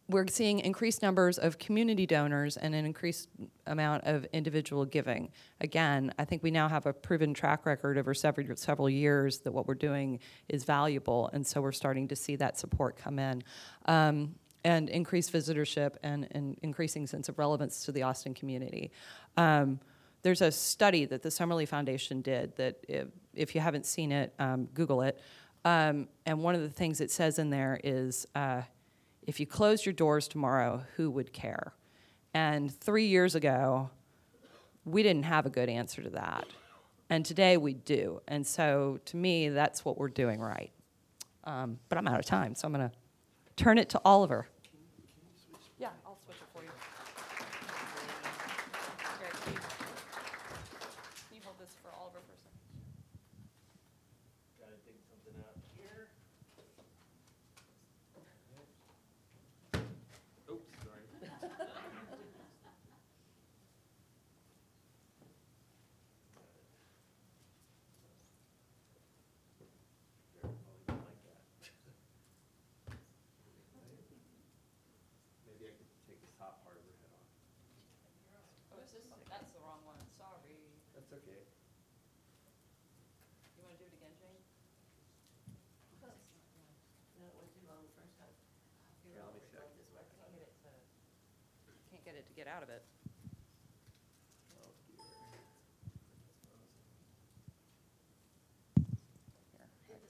we're seeing increased numbers of community donors and an increased amount of individual giving. Again, I think we now have a proven track record over several, several years that what we're doing is valuable, and so we're starting to see that support come in. Um, and increased visitorship and an increasing sense of relevance to the Austin community. Um, there's a study that the Summerlee Foundation did that, if, if you haven't seen it, um, Google it. Um, and one of the things it says in there is uh, if you closed your doors tomorrow, who would care? And three years ago, we didn't have a good answer to that. And today we do. And so to me, that's what we're doing right. Um, but I'm out of time, so I'm going to turn it to Oliver. Yeah, I'll switch it for you. Here, can you- can you hold this for Oliver for a second? Gotta dig something out here. Oops, sorry. Maybe I could take this top part of her head off. Oh, is this, that's the wrong one, sorry. That's okay. You want to do it again, Jane? No, it went too long the first time. Yeah, let me check. Can't get it to, can't get it to get out of it.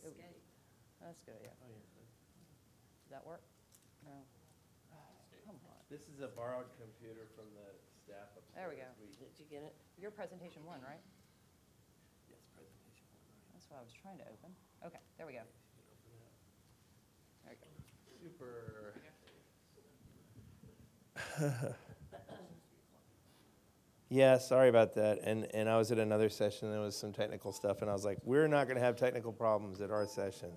Dear. Here. That's good, yeah. Oh, yeah. Does that work? No. Oh, Come on. This is a borrowed computer from the staff upstairs. There we go. Did you get it? Your presentation one, right? Yes, presentation one. That's what I was trying to open. Okay, there we go. You can open it up. There we go. Super. [laughs] [laughs] Yeah, sorry about that. And, and I was at another session, there was some technical stuff, and I was like, we're not gonna have technical problems at our session.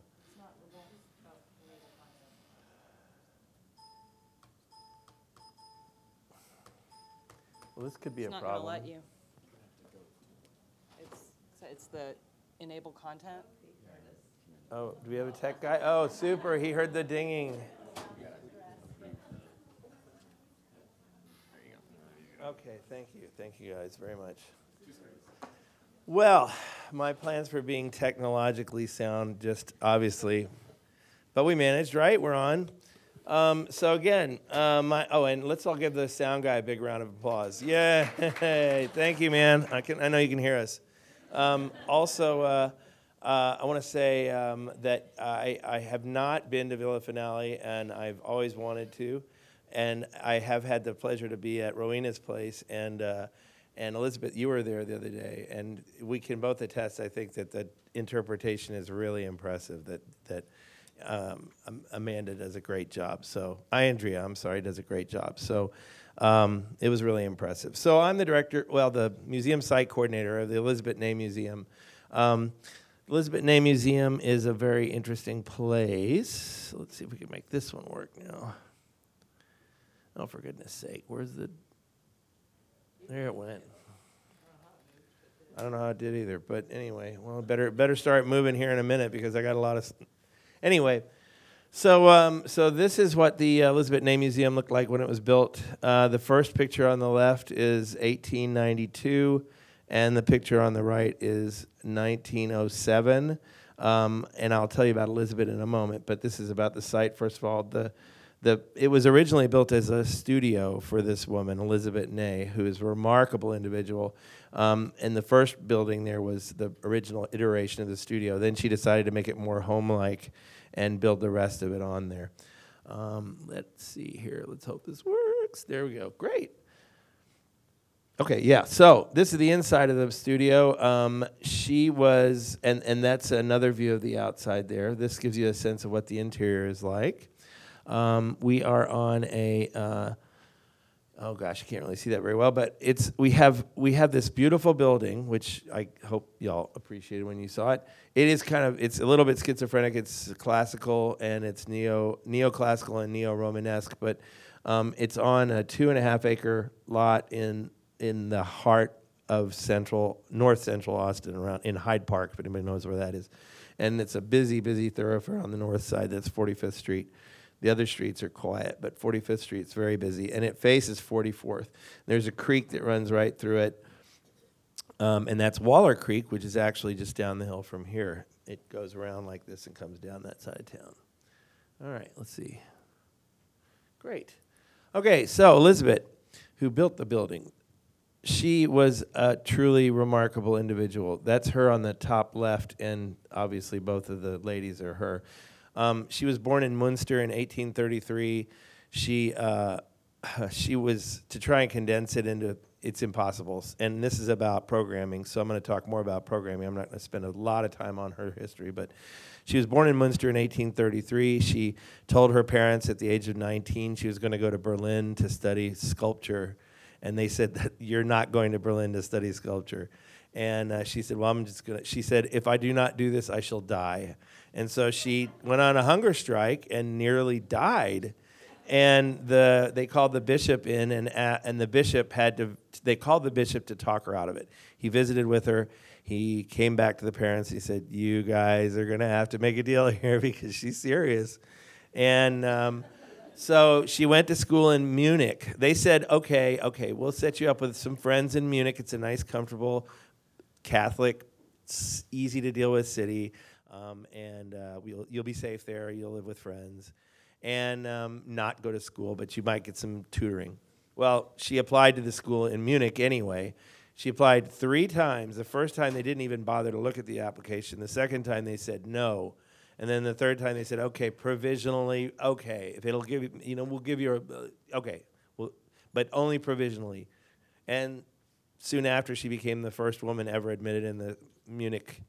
Well, this could be a It's not problem. going to let you. It's, it's the enable content. Oh, do we have a tech guy? Oh, super, he heard the dinging. Okay, thank you, thank you guys very much. Well, my plans for being technologically sound, just obviously, but we managed, right? We're on. Um, so again, uh, my oh, and let's all give the sound guy a big round of applause. Yay! [laughs] Thank you, man. I can, I know you can hear us. Um, also, uh, uh, I want to say um, that I, I have not been to Villa Finale, and I've always wanted to, and I have had the pleasure to be at Rowena's place, and uh, And Elizabeth, you were there the other day, and we can both attest. I think that the interpretation is really impressive. That that um, Amanda does a great job. So I Andrea, I'm sorry, does a great job. So um, it was really impressive. So I'm the director, well, the museum site coordinator of the Elizabeth Ney Museum. Um, Elizabeth Ney Museum is a very interesting place. Let's see if we can make this one work now. Oh, for goodness sake, where's the. There it went. I don't know how it did either, but anyway, well, better better start moving here in a minute because I got a lot of. Anyway, so um, so this is what the Elizabeth Ney Museum looked like when it was built. Uh, the first picture on the left is 1892, and the picture on the right is 1907. Um, and I'll tell you about Elizabeth in a moment, but this is about the site. First of all, the the it was originally built as a studio for this woman, Elizabeth Ney, who is a remarkable individual. Um, and the first building there was the original iteration of the studio. Then she decided to make it more home-like and build the rest of it on there. Um, let's see here. Let's hope this works. There we go. Great. Okay, yeah. So this is the inside of the studio. Um, she was, and and that's another view of the outside there. This gives you a sense of what the interior is like. Um, we are on a. Uh, oh gosh, I can't really see that very well, but it's we have we have this beautiful building, which I hope y'all appreciated when you saw it. It is kind of it's a little bit schizophrenic. It's classical and it's neo neoclassical and neo Romanesque, but um, it's on a two and a half acre lot in in the heart of central north central Austin, around in Hyde Park, if anybody knows where that is. And it's a busy, busy thoroughfare on the north side. That's 45th Street. The other streets are quiet, but 45th Street's very busy, and it faces 44th. There's a creek that runs right through it, um, and that's Waller Creek, which is actually just down the hill from here. It goes around like this and comes down that side of town. All right, let's see. Great. Okay, so Elizabeth, who built the building, she was a truly remarkable individual. That's her on the top left, and obviously both of the ladies are her. Um, she was born in Munster in 1833. She uh, [sighs] she was to try and condense it into it's impossible. And this is about programming, so I'm going to talk more about programming. I'm not going to spend a lot of time on her history, but she was born in Munster in 1833. She told her parents at the age of 19 she was going to go to Berlin to study sculpture, and they said that [laughs] you're not going to Berlin to study sculpture. And uh, she said, "Well, I'm just gonna." She said, "If I do not do this, I shall die." And so she went on a hunger strike and nearly died. And the they called the bishop in, and uh, and the bishop had to. They called the bishop to talk her out of it. He visited with her. He came back to the parents. He said, "You guys are gonna have to make a deal [laughs] here because she's serious." And um, so she went to school in Munich. They said, "Okay, okay, we'll set you up with some friends in Munich. It's a nice, comfortable Catholic, easy to deal with city, um, and uh, we'll, you'll be safe there. You'll live with friends, and um, not go to school, but you might get some tutoring." Well, she applied to the school in Munich anyway. She applied three times. The first time they didn't even bother to look at the application. The second time they said no. And then the third time they said, okay, provisionally, okay, if it'll give you, you know, we'll give you a, okay, well, but only provisionally. And soon after, she became the first woman ever admitted in the Munich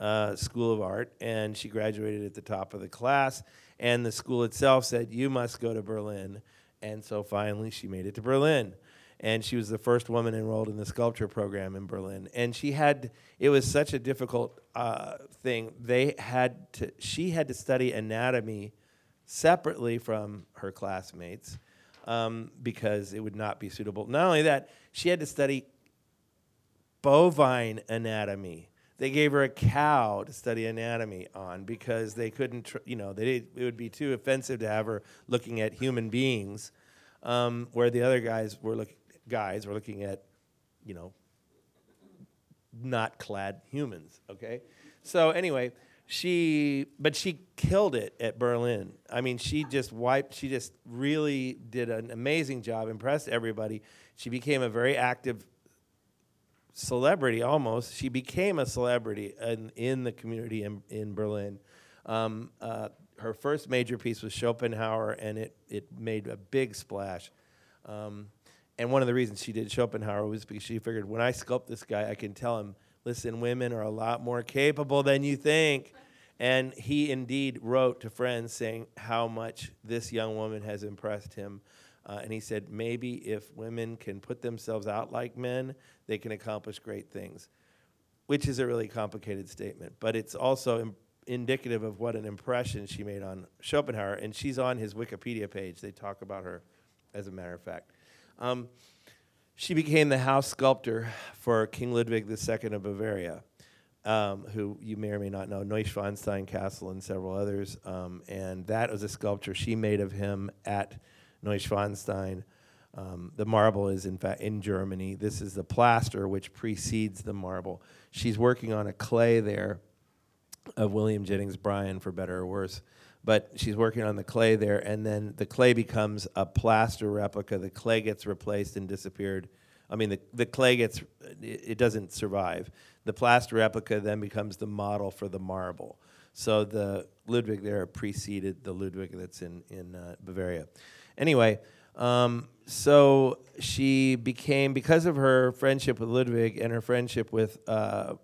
uh, School of Art, and she graduated at the top of the class. And the school itself said, you must go to Berlin. And so finally, she made it to Berlin and she was the first woman enrolled in the sculpture program in Berlin. And she had it was such a difficult uh, thing. They had to she had to study anatomy separately from her classmates um, because it would not be suitable. Not only that, she had to study bovine anatomy. They gave her a cow to study anatomy on because they couldn't, tr- you know, they, it would be too offensive to have her looking at human beings, um, where the other guys were look, guys were looking at, you know, not clad humans. Okay, so anyway, she but she killed it at Berlin. I mean, she just wiped. She just really did an amazing job. Impressed everybody. She became a very active celebrity almost. She became a celebrity in, in the community in, in Berlin. Um, uh, her first major piece was Schopenhauer, and it, it made a big splash. Um, and one of the reasons she did Schopenhauer was because she figured when I sculpt this guy, I can tell him, listen, women are a lot more capable than you think. And he indeed wrote to friends saying how much this young woman has impressed him. Uh, and he said, maybe if women can put themselves out like men, they can accomplish great things, which is a really complicated statement. But it's also Im- indicative of what an impression she made on Schopenhauer. And she's on his Wikipedia page. They talk about her, as a matter of fact. Um, she became the house sculptor for King Ludwig II of Bavaria, um, who you may or may not know, Neuschwanstein Castle and several others. Um, and that was a sculpture she made of him at Neuschwanstein. Um, the marble is, in fact, in Germany. This is the plaster which precedes the marble. She's working on a clay there of William Jennings Bryan, for better or worse. But she's working on the clay there, and then the clay becomes a plaster replica. The clay gets replaced and disappeared. I mean, the, the clay gets, it, it doesn't survive. The plaster replica then becomes the model for the marble. So the Ludwig there preceded the Ludwig that's in, in uh, Bavaria. Anyway, um, so she became, because of her friendship with Ludwig and her friendship with uh,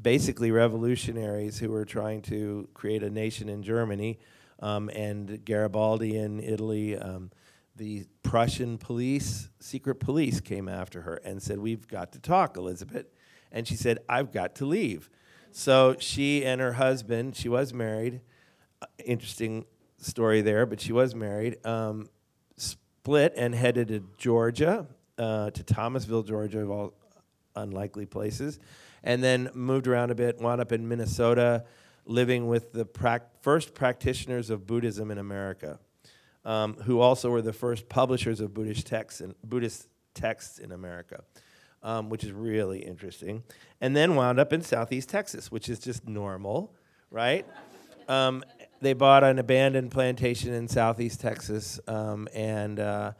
basically revolutionaries who were trying to create a nation in Germany, um, and Garibaldi in Italy. Um, the Prussian police, secret police, came after her and said, We've got to talk, Elizabeth. And she said, I've got to leave. So she and her husband, she was married, uh, interesting story there, but she was married, um, split and headed to Georgia, uh, to Thomasville, Georgia, of all unlikely places and then moved around a bit, wound up in Minnesota, living with the prac- first practitioners of Buddhism in America, um, who also were the first publishers of Buddhist texts in, Buddhist texts in America, um, which is really interesting. And then wound up in Southeast Texas, which is just normal, right? Um, they bought an abandoned plantation in Southeast Texas, um, and uh,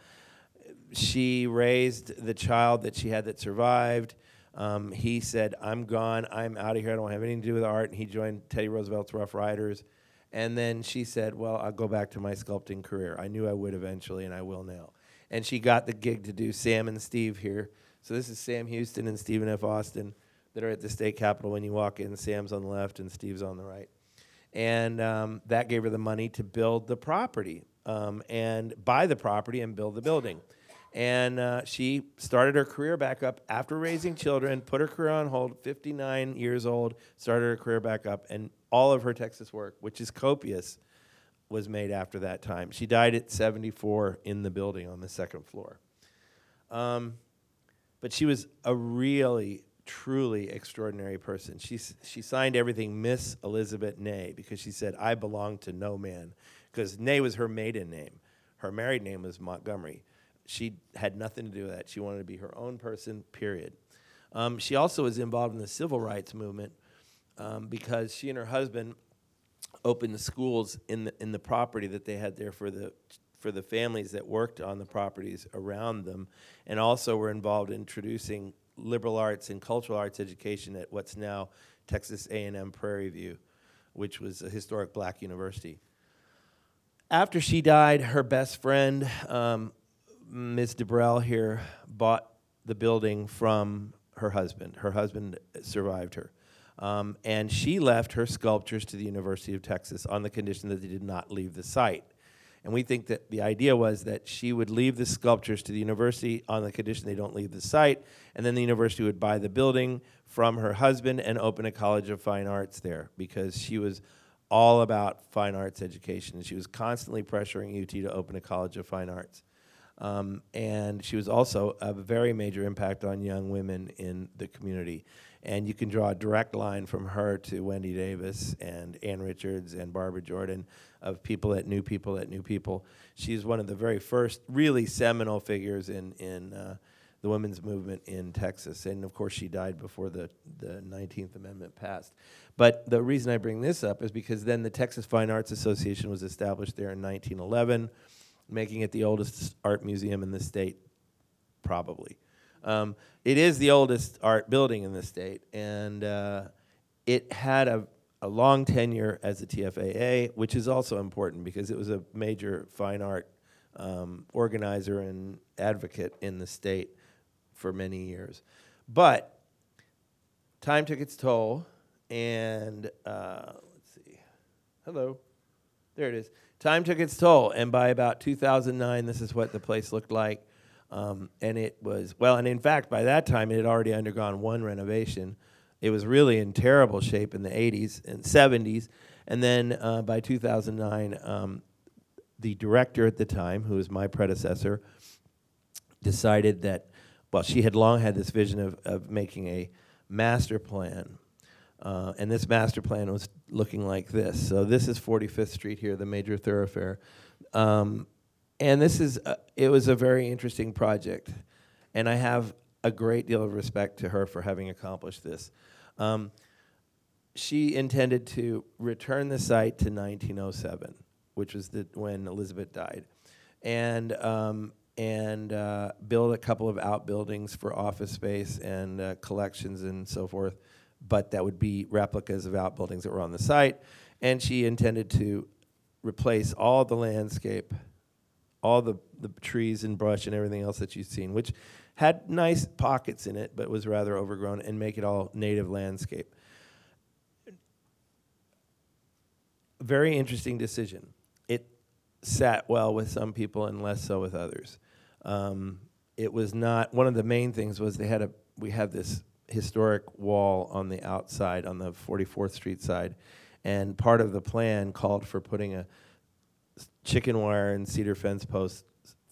she raised the child that she had that survived. Um, he said, I'm gone. I'm out of here. I don't have anything to do with art. And he joined Teddy Roosevelt's Rough Riders. And then she said, Well, I'll go back to my sculpting career. I knew I would eventually, and I will now. And she got the gig to do Sam and Steve here. So this is Sam Houston and Stephen F. Austin that are at the state capitol when you walk in. Sam's on the left and Steve's on the right. And um, that gave her the money to build the property um, and buy the property and build the building. And uh, she started her career back up after raising children, put her career on hold, 59 years old, started her career back up, and all of her Texas work, which is copious, was made after that time. She died at 74 in the building on the second floor. Um, but she was a really, truly extraordinary person. She, she signed everything Miss Elizabeth Ney because she said, I belong to no man. Because Ney was her maiden name. Her married name was Montgomery she had nothing to do with that. She wanted to be her own person, period. Um, she also was involved in the civil rights movement um, because she and her husband opened the schools in the, in the property that they had there for the, for the families that worked on the properties around them, and also were involved in introducing liberal arts and cultural arts education at what's now Texas A&M Prairie View, which was a historic black university. After she died, her best friend um, Ms. Dibrell here bought the building from her husband. Her husband survived her. Um, and she left her sculptures to the University of Texas on the condition that they did not leave the site. And we think that the idea was that she would leave the sculptures to the university on the condition they don't leave the site, and then the university would buy the building from her husband and open a college of fine arts there because she was all about fine arts education. She was constantly pressuring UT to open a college of fine arts. Um, and she was also a very major impact on young women in the community. And you can draw a direct line from her to Wendy Davis and Ann Richards and Barbara Jordan of people that knew people that knew people. She's one of the very first really seminal figures in, in uh, the women's movement in Texas. And of course, she died before the, the 19th Amendment passed. But the reason I bring this up is because then the Texas Fine Arts Association was established there in 1911 making it the oldest art museum in the state, probably. Um, it is the oldest art building in the state, and uh, it had a, a long tenure as a TFAA, which is also important because it was a major fine art um, organizer and advocate in the state for many years. But time took its toll, and uh, let's see. Hello. There it is. Time took its toll, and by about 2009, this is what the place looked like. Um, and it was, well, and in fact, by that time, it had already undergone one renovation. It was really in terrible shape in the 80s and 70s. And then uh, by 2009, um, the director at the time, who was my predecessor, decided that, well, she had long had this vision of, of making a master plan. Uh, and this master plan was looking like this. So this is 45th Street here, the major thoroughfare. Um, and this is, a, it was a very interesting project. And I have a great deal of respect to her for having accomplished this. Um, she intended to return the site to 1907, which was the, when Elizabeth died, and um, and uh, build a couple of outbuildings for office space and uh, collections and so forth. But that would be replicas of outbuildings that were on the site. And she intended to replace all the landscape, all the, the trees and brush and everything else that you've seen, which had nice pockets in it, but was rather overgrown, and make it all native landscape. Very interesting decision. It sat well with some people and less so with others. Um, it was not one of the main things was they had a we had this historic wall on the outside on the 44th Street side, and part of the plan called for putting a chicken wire and cedar fence post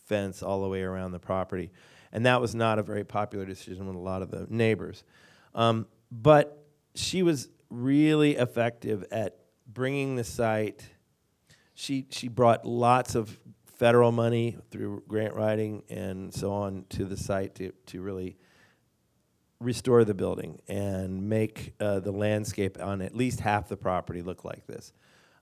fence all the way around the property, and that was not a very popular decision with a lot of the neighbors. Um, but she was really effective at bringing the site. She she brought lots of federal money through grant writing and so on to the site to, to really restore the building and make uh, the landscape on at least half the property look like this.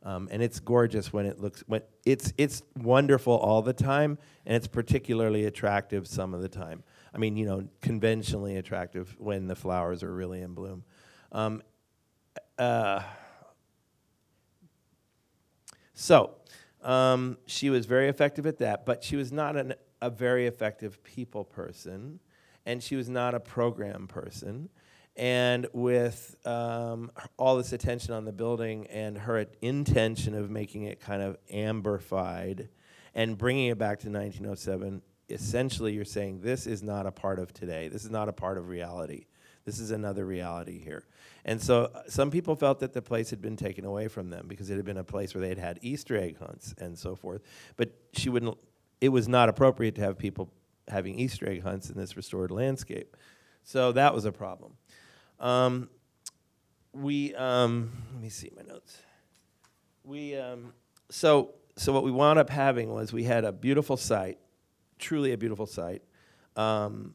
Um, and it's gorgeous when it looks when it's it's wonderful all the time, and it's particularly attractive some of the time. I mean, you know, conventionally attractive when the flowers are really in bloom. Um, uh, so um, she was very effective at that, but she was not an, a very effective people person, and she was not a program person. And with um, all this attention on the building and her intention of making it kind of amberfied and bringing it back to 1907, essentially you're saying this is not a part of today. This is not a part of reality. This is another reality here. And so uh, some people felt that the place had been taken away from them because it had been a place where they had had Easter egg hunts and so forth. But she wouldn't, it was not appropriate to have people having Easter egg hunts in this restored landscape. So that was a problem. Um, we, um, let me see my notes. We, um, so, so what we wound up having was we had a beautiful site, truly a beautiful site. Um,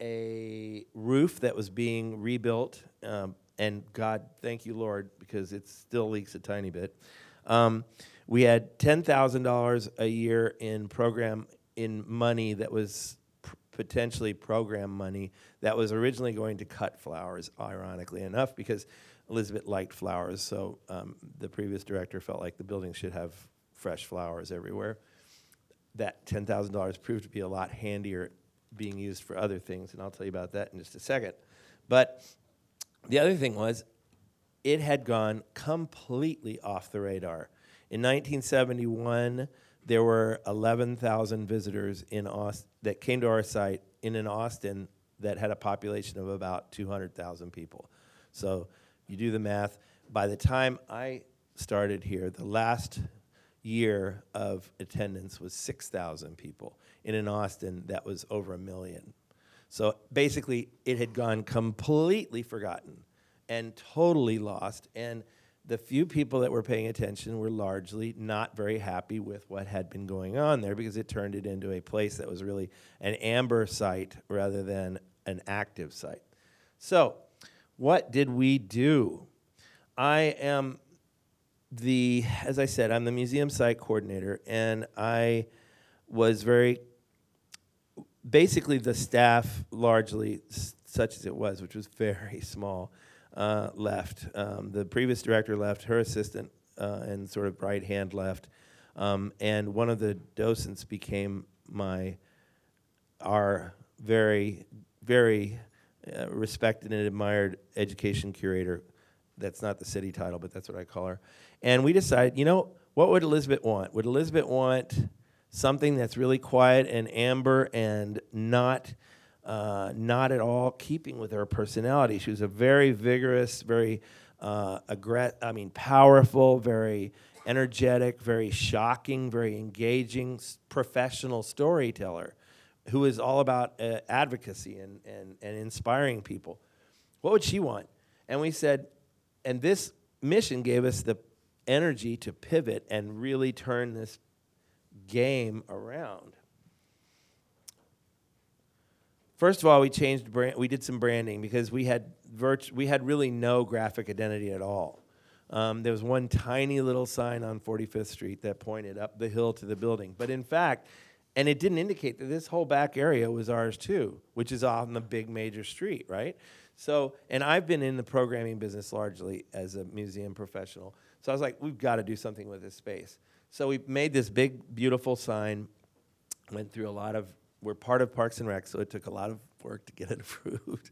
a roof that was being rebuilt, um, and God, thank you, Lord, because it still leaks a tiny bit. Um, we had ten thousand dollars a year in program in money that was potentially program money that was originally going to cut flowers. Ironically enough, because Elizabeth liked flowers, so um, the previous director felt like the building should have fresh flowers everywhere. That ten thousand dollars proved to be a lot handier being used for other things, and I'll tell you about that in just a second. But the other thing was, it had gone completely off the radar. In 1971, there were 11,000 visitors in Austin that came to our site in an Austin that had a population of about 200,000 people. So you do the math. By the time I started here, the last year of attendance was 6,000 people in an Austin that was over a million. So basically, it had gone completely forgotten and totally lost. And the few people that were paying attention were largely not very happy with what had been going on there because it turned it into a place that was really an amber site rather than an active site. So, what did we do? I am the, as I said, I'm the museum site coordinator, and I was very, basically, the staff largely, such as it was, which was very [laughs] small, uh, left. Um, the previous director left, her assistant uh, and sort of right hand left. Um, and one of the docents became my our very very uh, respected and admired education curator. That's not the city title, but that's what I call her. And we decided, you know, what would Elizabeth want? Would Elizabeth want something that's really quiet and amber and not uh, not at all keeping with her personality? She was a very vigorous, very uh, aggr- I mean, powerful, very energetic, very shocking, very engaging, professional storyteller who is all about uh, advocacy and, and, and inspiring people. What would she want? And we said, and this mission gave us the energy to pivot and really turn this game around. First of all, we changed brand. We did some branding because we had virt- we had really no graphic identity at all. Um, there was one tiny little sign on 45th Street that pointed up the hill to the building, but in fact, and it didn't indicate that this whole back area was ours too, which is on the big major street, right? So, and I've been in the programming business largely as a museum professional. So I was like, we've got to do something with this space. So we made this big, beautiful sign. Went through a lot of. We're part of Parks and Rec, so it took a lot of work to get it [laughs] approved.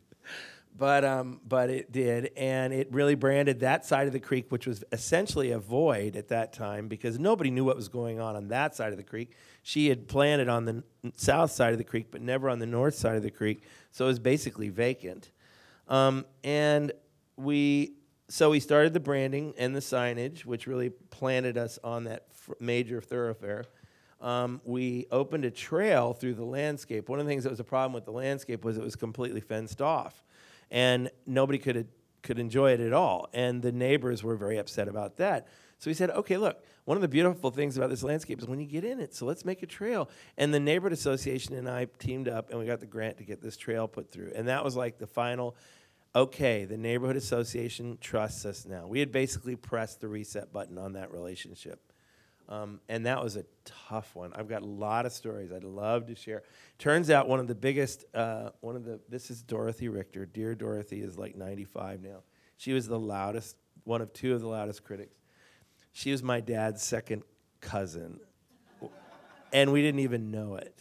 but um, but it did, and it really branded that side of the creek, which was essentially a void at that time because nobody knew what was going on on that side of the creek. She had planted on the n- south side of the creek, but never on the north side of the creek, so it was basically vacant. Um, and we so we started the branding and the signage, which really planted us on that f- major thoroughfare. Um, we opened a trail through the landscape. One of the things that was a problem with the landscape was it was completely fenced off, and nobody could could enjoy it at all. And the neighbors were very upset about that. So we said, okay, look, one of the beautiful things about this landscape is when you get in it. So let's make a trail. And the neighborhood association and I teamed up, and we got the grant to get this trail put through. And that was like the final. Okay, the neighborhood association trusts us now. We had basically pressed the reset button on that relationship. Um, and that was a tough one. I've got a lot of stories I'd love to share. Turns out one of the biggest, uh, one of the, this is Dorothy Richter. Dear Dorothy is like 95 now. She was the loudest, one of two of the loudest critics. She was my dad's second cousin. and we didn't even know it.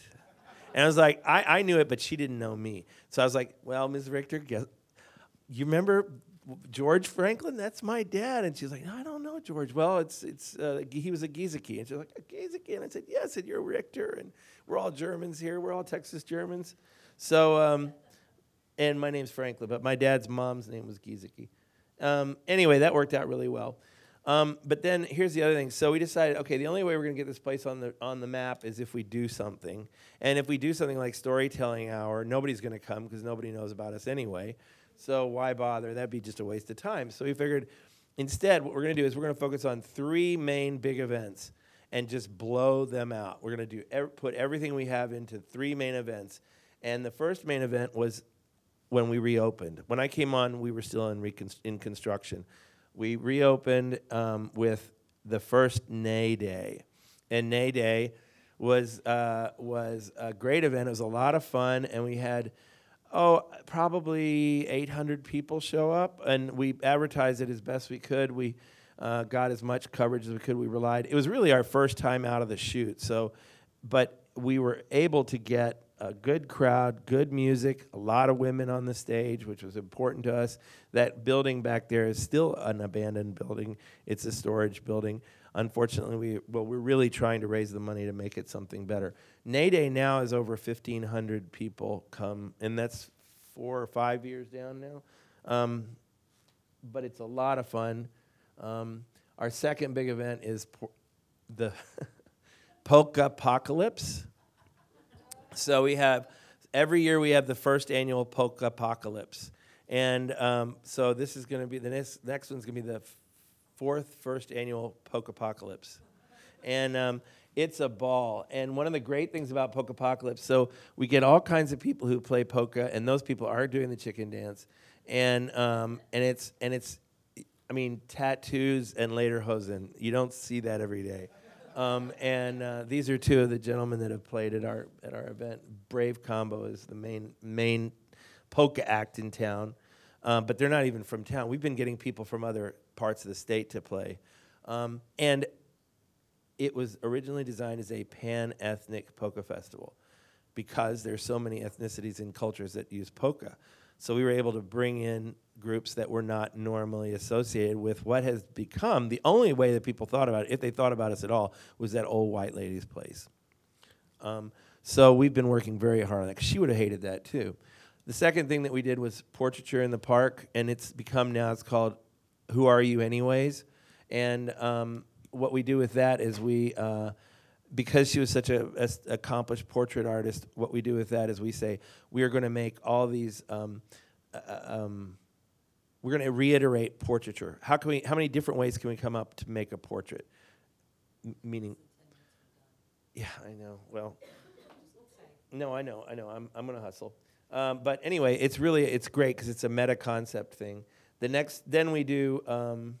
And I was like, I, I knew it, but she didn't know me. So I was like, well, Ms. Richter, guess, you remember George Franklin? That's my dad. And she's like, no, I don't know George. Well, it's it's uh, he was a Giesecke. And she's like, a Giesecke? And I said, yes. and you're Richter, and we're all Germans here. We're all Texas Germans. So, um, and my name's Franklin, but my dad's mom's name was Giesecke. Um, anyway, that worked out really well. Um, but then here's the other thing. So we decided, okay, the only way we're going to get this place on the on the map is if we do something. And if we do something like storytelling hour, nobody's going to come because nobody knows about us anyway. So why bother? That'd be just a waste of time. So we figured instead, what we're going to do is we're going to focus on three main big events and just blow them out. We're going to do put everything we have into three main events. And the first main event was when we reopened. When I came on, we were still in, recon- in construction. We reopened um, with the first Ney Day. And Ney Day was, uh, was a great event. It was a lot of fun, and we had, oh, probably 800 people show up, and we advertised it as best we could. We uh, got as much coverage as we could. We relied. It was really our first time out of the chute. So, but we were able to get a good crowd, good music, a lot of women on the stage, which was important to us. That building back there is still an abandoned building. It's a storage building. Unfortunately, we well, we're really trying to raise the money to make it something better. Ney Day now is over 1,500 people come, and that's four or five years down now. Um, but it's a lot of fun. Um, our second big event is the [laughs] Polka Apocalypse. So we have every year we have the first annual Polka Apocalypse, and um, so this is going to be the next next one's going to be the fourth first annual Polka Apocalypse, and um, it's a ball. And one of the great things about Polka Apocalypse, so we get all kinds of people who play polka, and those people are doing the chicken dance, and um, and it's and it's, I mean tattoos and lederhosen. You don't see that every day. Um, and uh, these are two of the gentlemen that have played at our at our event. Brave Combo is the main main polka act in town, um, but they're not even from town. We've been getting people from other parts of the state to play, um, and it was originally designed as a pan ethnic polka festival because there's so many ethnicities and cultures that use polka. So we were able to bring in groups that were not normally associated with what has become the only way that people thought about it, if they thought about us at all, was that old white lady's place. Um, so we've been working very hard on that 'cause she would have hated that too. The second thing that we did was portraiture in the park, and it's become now it's called "Who Are You Anyways?" And um, what we do with that is we, uh, because she was such a, accomplished portrait artist, what we do with that is we say we are going to make all these. Um, uh, um, we're going to reiterate portraiture. How can we? How many different ways can we come up to make a portrait? M- meaning, yeah, I know. Well, no, I know, I know. I'm, I'm gonna hustle. Um, but anyway, it's really it's great because it's a meta concept thing. The next, then we do. Um,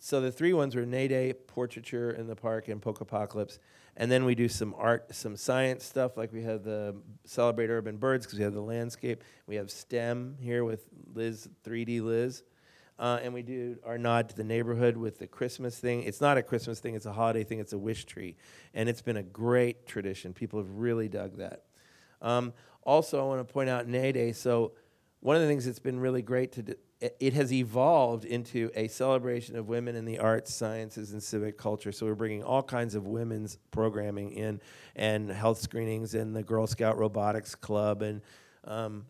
so the three ones were Ney Day, Portraiture in the Park, and Pokepocalypse. And then we do some art, some science stuff, like we have the Celebrate Urban Birds because we have the landscape. We have STEM here with Liz, 3D Liz. Uh, and we do our nod to the neighborhood with the Christmas thing. It's not a Christmas thing, it's a holiday thing, it's a wish tree. And it's been a great tradition. People have really dug that. Um, also, I want to point out Ney Day. So, one of the things that's been really great to do, it- has evolved into a celebration of women in the arts, sciences, and civic culture. So we're bringing all kinds of women's programming in, and health screenings, and the Girl Scout Robotics Club, and um,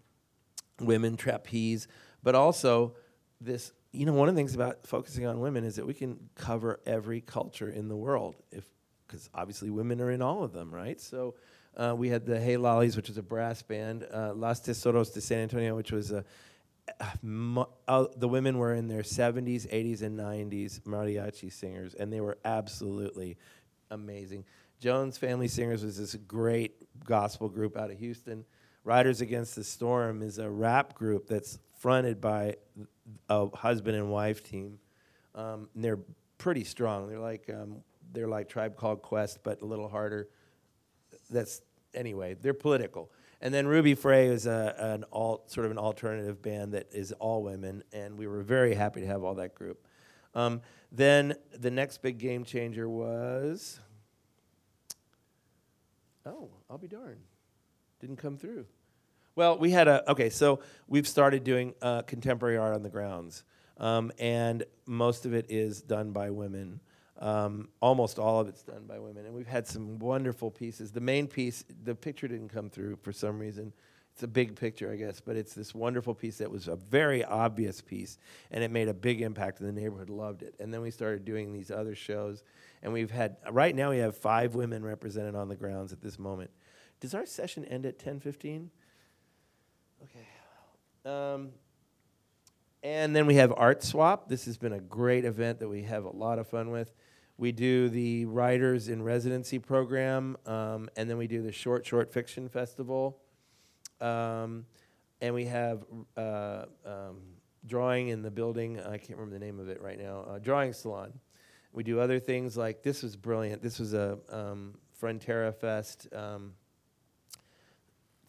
women trapeze, but also this. You know, one of the things about focusing on women is that we can cover every culture in the world, if because obviously women are in all of them, right? So. Uh, we had the Hey Lollies, which was a brass band, uh, Las Tesoros de San Antonio, which was a uh, the women were in their 70s, 80s, and 90s mariachi singers, and they were absolutely amazing. Jones Family Singers was this great gospel group out of Houston. Riders Against the Storm is a rap group that's fronted by a husband and wife team. Um, and they're pretty strong. They're like um, they're like Tribe Called Quest, but a little harder that's anyway they're political and then ruby frey is a, an alt sort of an alternative band that is all women and we were very happy to have all that group. Um, then the next big game changer was oh i'll be darned. Didn't come through. Well we had a okay so we've started doing uh, contemporary art on the grounds. Um, and most of it is done by women um, almost all of it's done by women, and we've had some wonderful pieces. The main piece, the picture didn't come through for some reason. It's a big picture, I guess, but it's this wonderful piece that was a very obvious piece, and it made a big impact, and the neighborhood loved it. And then we started doing these other shows, and we've had right now we have five women represented on the grounds at this moment. Does our session end at ten fifteen? Okay. Um, and then we have Art Swap. This has been a great event that we have a lot of fun with. We do the Writers in Residency program, um, and then we do the Short Short Fiction Festival. Um, and we have uh, um, drawing in the building. I can't remember the name of it right now. Uh, drawing salon. We do other things like this was brilliant. This was a um, Frontera Fest um,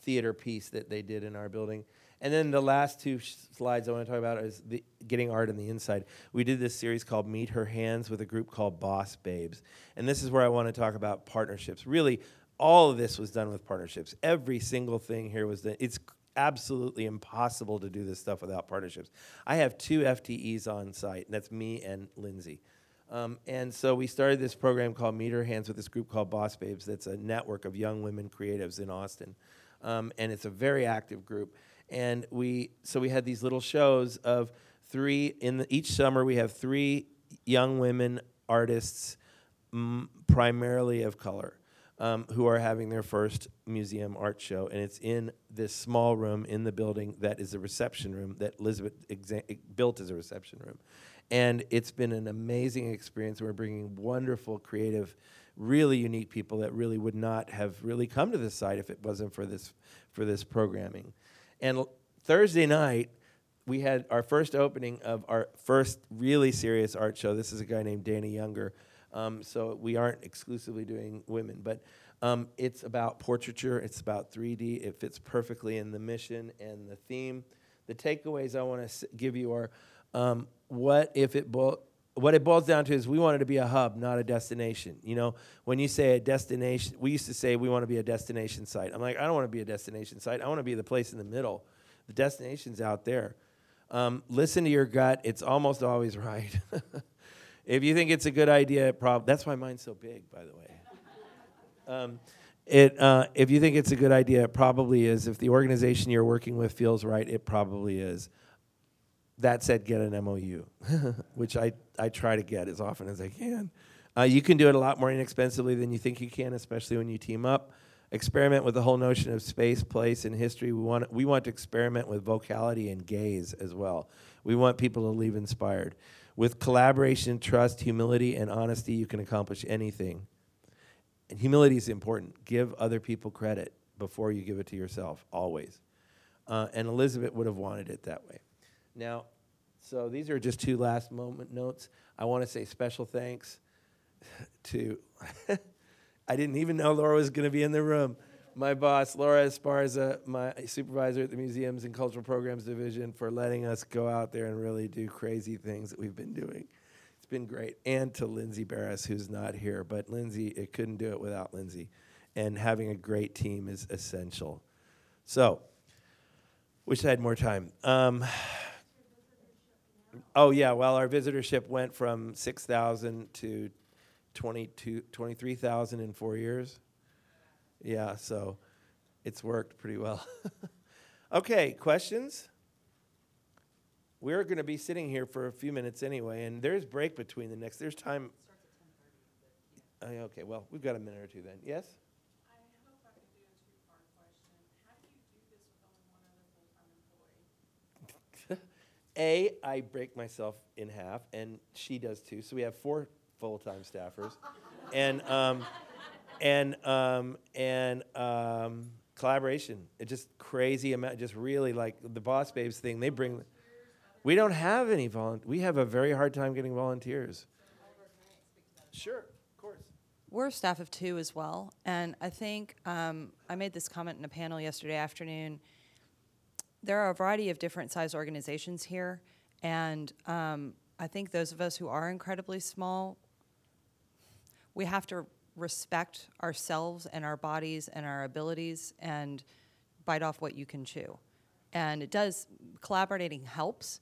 theater piece that they did in our building. And then the last two slides I want to talk about is the getting art on the inside. We did this series called Meet Her Hands with a group called Boss Babes. And this is where I want to talk about partnerships. Really, all of this was done with partnerships. Every single thing here was done. It's absolutely impossible to do this stuff without partnerships. I have two FTEs on site, and that's me and Lindsay. Um, and so we started this program called Meet Her Hands with this group called Boss Babes. That's a network of young women creatives in Austin, um, and it's a very active group. And we so we had these little shows of three in the, each summer. We have three young women artists, m- primarily of color, um, who are having their first museum art show, and it's in this small room in the building that is a reception room that Elizabeth exa- built as a reception room. And it's been an amazing experience. We're bringing wonderful, creative, really unique people that really would not have really come to this site if it wasn't for this for this programming. And Thursday night, we had our first opening of our first really serious art show. This is a guy named Danny Younger. Um, so we aren't exclusively doing women, but um, it's about portraiture. It's about 3D. It fits perfectly in the mission and the theme. The takeaways I want to give you are: um, what if it what it boils down to is we wanted to be a hub, not a destination. You know, when you say a destination, we used to say we want to be a destination site. I'm like, I don't want to be a destination site. I want to be the place in the middle. The destination's out there. Um, listen to your gut. It's almost always [laughs] right. if you think it's a good idea, prob- that's why mine's so big, by the way. Um, it, uh, if you think it's a good idea, it probably is. If the organization you're working with feels right, it probably is. That said, get an MOU, [laughs] which I, I try to get as often as I can. Uh, you can do it a lot more inexpensively than you think you can, especially when you team up. Experiment with the whole notion of space, place, and history. We want, we want to experiment with vocality and gaze as well. We want people to leave inspired. With collaboration, trust, humility, and honesty, you can accomplish anything. And humility is important. Give other people credit before you give it to yourself, always. Uh, and Elizabeth would have wanted it that way. Now, so these are just two last moment notes. I want to say special thanks to, [laughs] I didn't even know Laura was going to be in the room. My boss, Laura Esparza, my supervisor at the Museums and Cultural Programs Division, for letting us go out there and really do crazy things that we've been doing. It's been great. And to Lindsay Barris, who's not here. But Lindsay, it couldn't do it without Lindsay. And having a great team is essential. So, wish I had more time. Um, oh, yeah, well, our visitorship went from 6,000 to 22, 23,000 in four years. Yeah, so it's worked pretty well. [laughs] okay, questions? We're going to be sitting here for a few minutes anyway, and there's break between the next. There's time. Uh, okay, well, we've got a minute or two then. Yes? I hope I can do a two-part question. How do you do this with only one other full-time employee? A, I break myself in half, and she does too. So we have four full-time staffers, [laughs] and um, and um, and um, collaboration. It's just crazy amount. Just really like the Boss Babes thing. They bring. We don't have any volunteers. We have a very hard time getting volunteers. Sure, of course. We're a staff of two as well, and I think um, I made this comment in a panel yesterday afternoon. There are a variety of different size organizations here, and um, I think those of us who are incredibly small, we have to respect ourselves and our bodies and our abilities and bite off what you can chew. And it does, collaborating helps,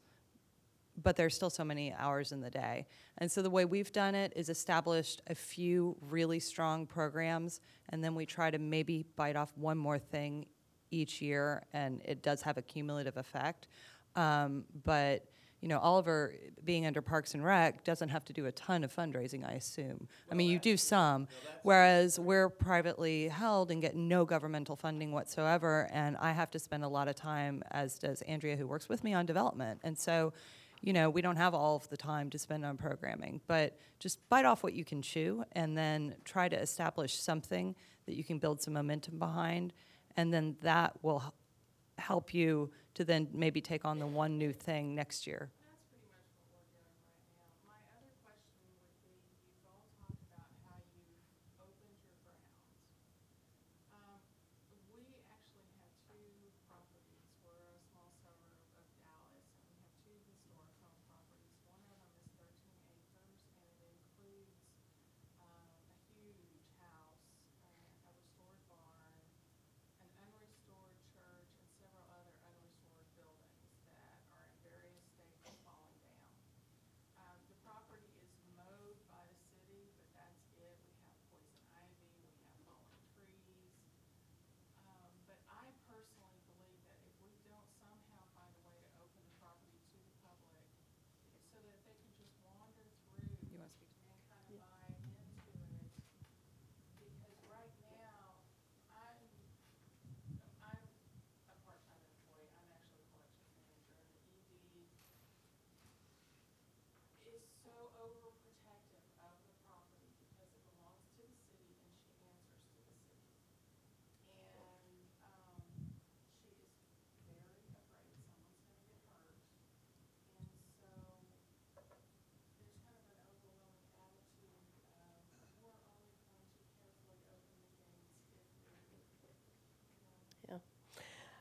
but there's still so many hours in the day. And so the way we've done it is established a few really strong programs, and then we try to maybe bite off one more thing each year, and it does have a cumulative effect. Um, but you know, Oliver being under Parks and Rec doesn't have to do a ton of fundraising, I assume. I mean, you do some, whereas we're privately held and get no governmental funding whatsoever, and I have to spend a lot of time, as does Andrea, who works with me on development. And so, you know, we don't have all of the time to spend on programming, but just bite off what you can chew and then try to establish something that you can build some momentum behind, and then that will help you to then maybe take on the one new thing next year. That's pretty much what we're doing right now. My other question would be, you've all talked about how you opened your grounds. Um, we actually have two properties. We're a small suburb of Dallas, and we have two historic home properties. One of them is thirteen acres, and it includes, um, a huge house, uh, a restored barn, an unrestored church, and several other unrestored buildings that are in various states of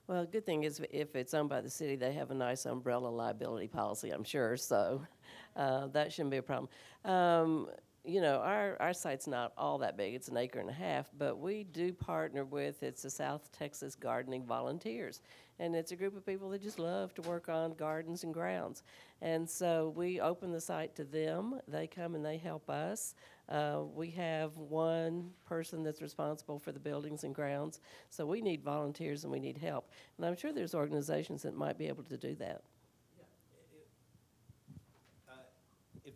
Well, good thing is if it's owned by the city, they have a nice umbrella liability policy, I'm sure, so uh, that shouldn't be a problem. Um, you know, our, our site's not all that big, it's an acre and a half, but we do partner with, it's the South Texas Gardening Volunteers. And it's a group of people that just love to work on gardens and grounds. And so we open the site to them, they come and they help us. Uh, we have one person that's responsible for the buildings and grounds, so we need volunteers and we need help. And I'm sure there's organizations that might be able to do that.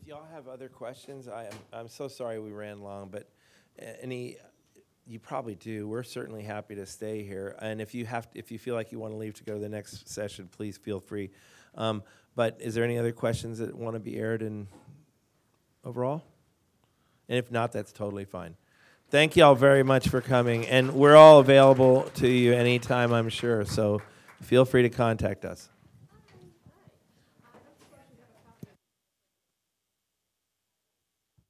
Y'all have other questions, I am, I'm so sorry we ran long, but uh, any, you probably do. We're certainly happy to stay here. And if you have, if you feel like you want to leave to go to the next session, please feel free. Um, But is there any other questions that want to be aired in overall? And if not, that's totally fine. Thank y'all very much for coming, and we're all available to you anytime, I'm sure, so feel free to contact us.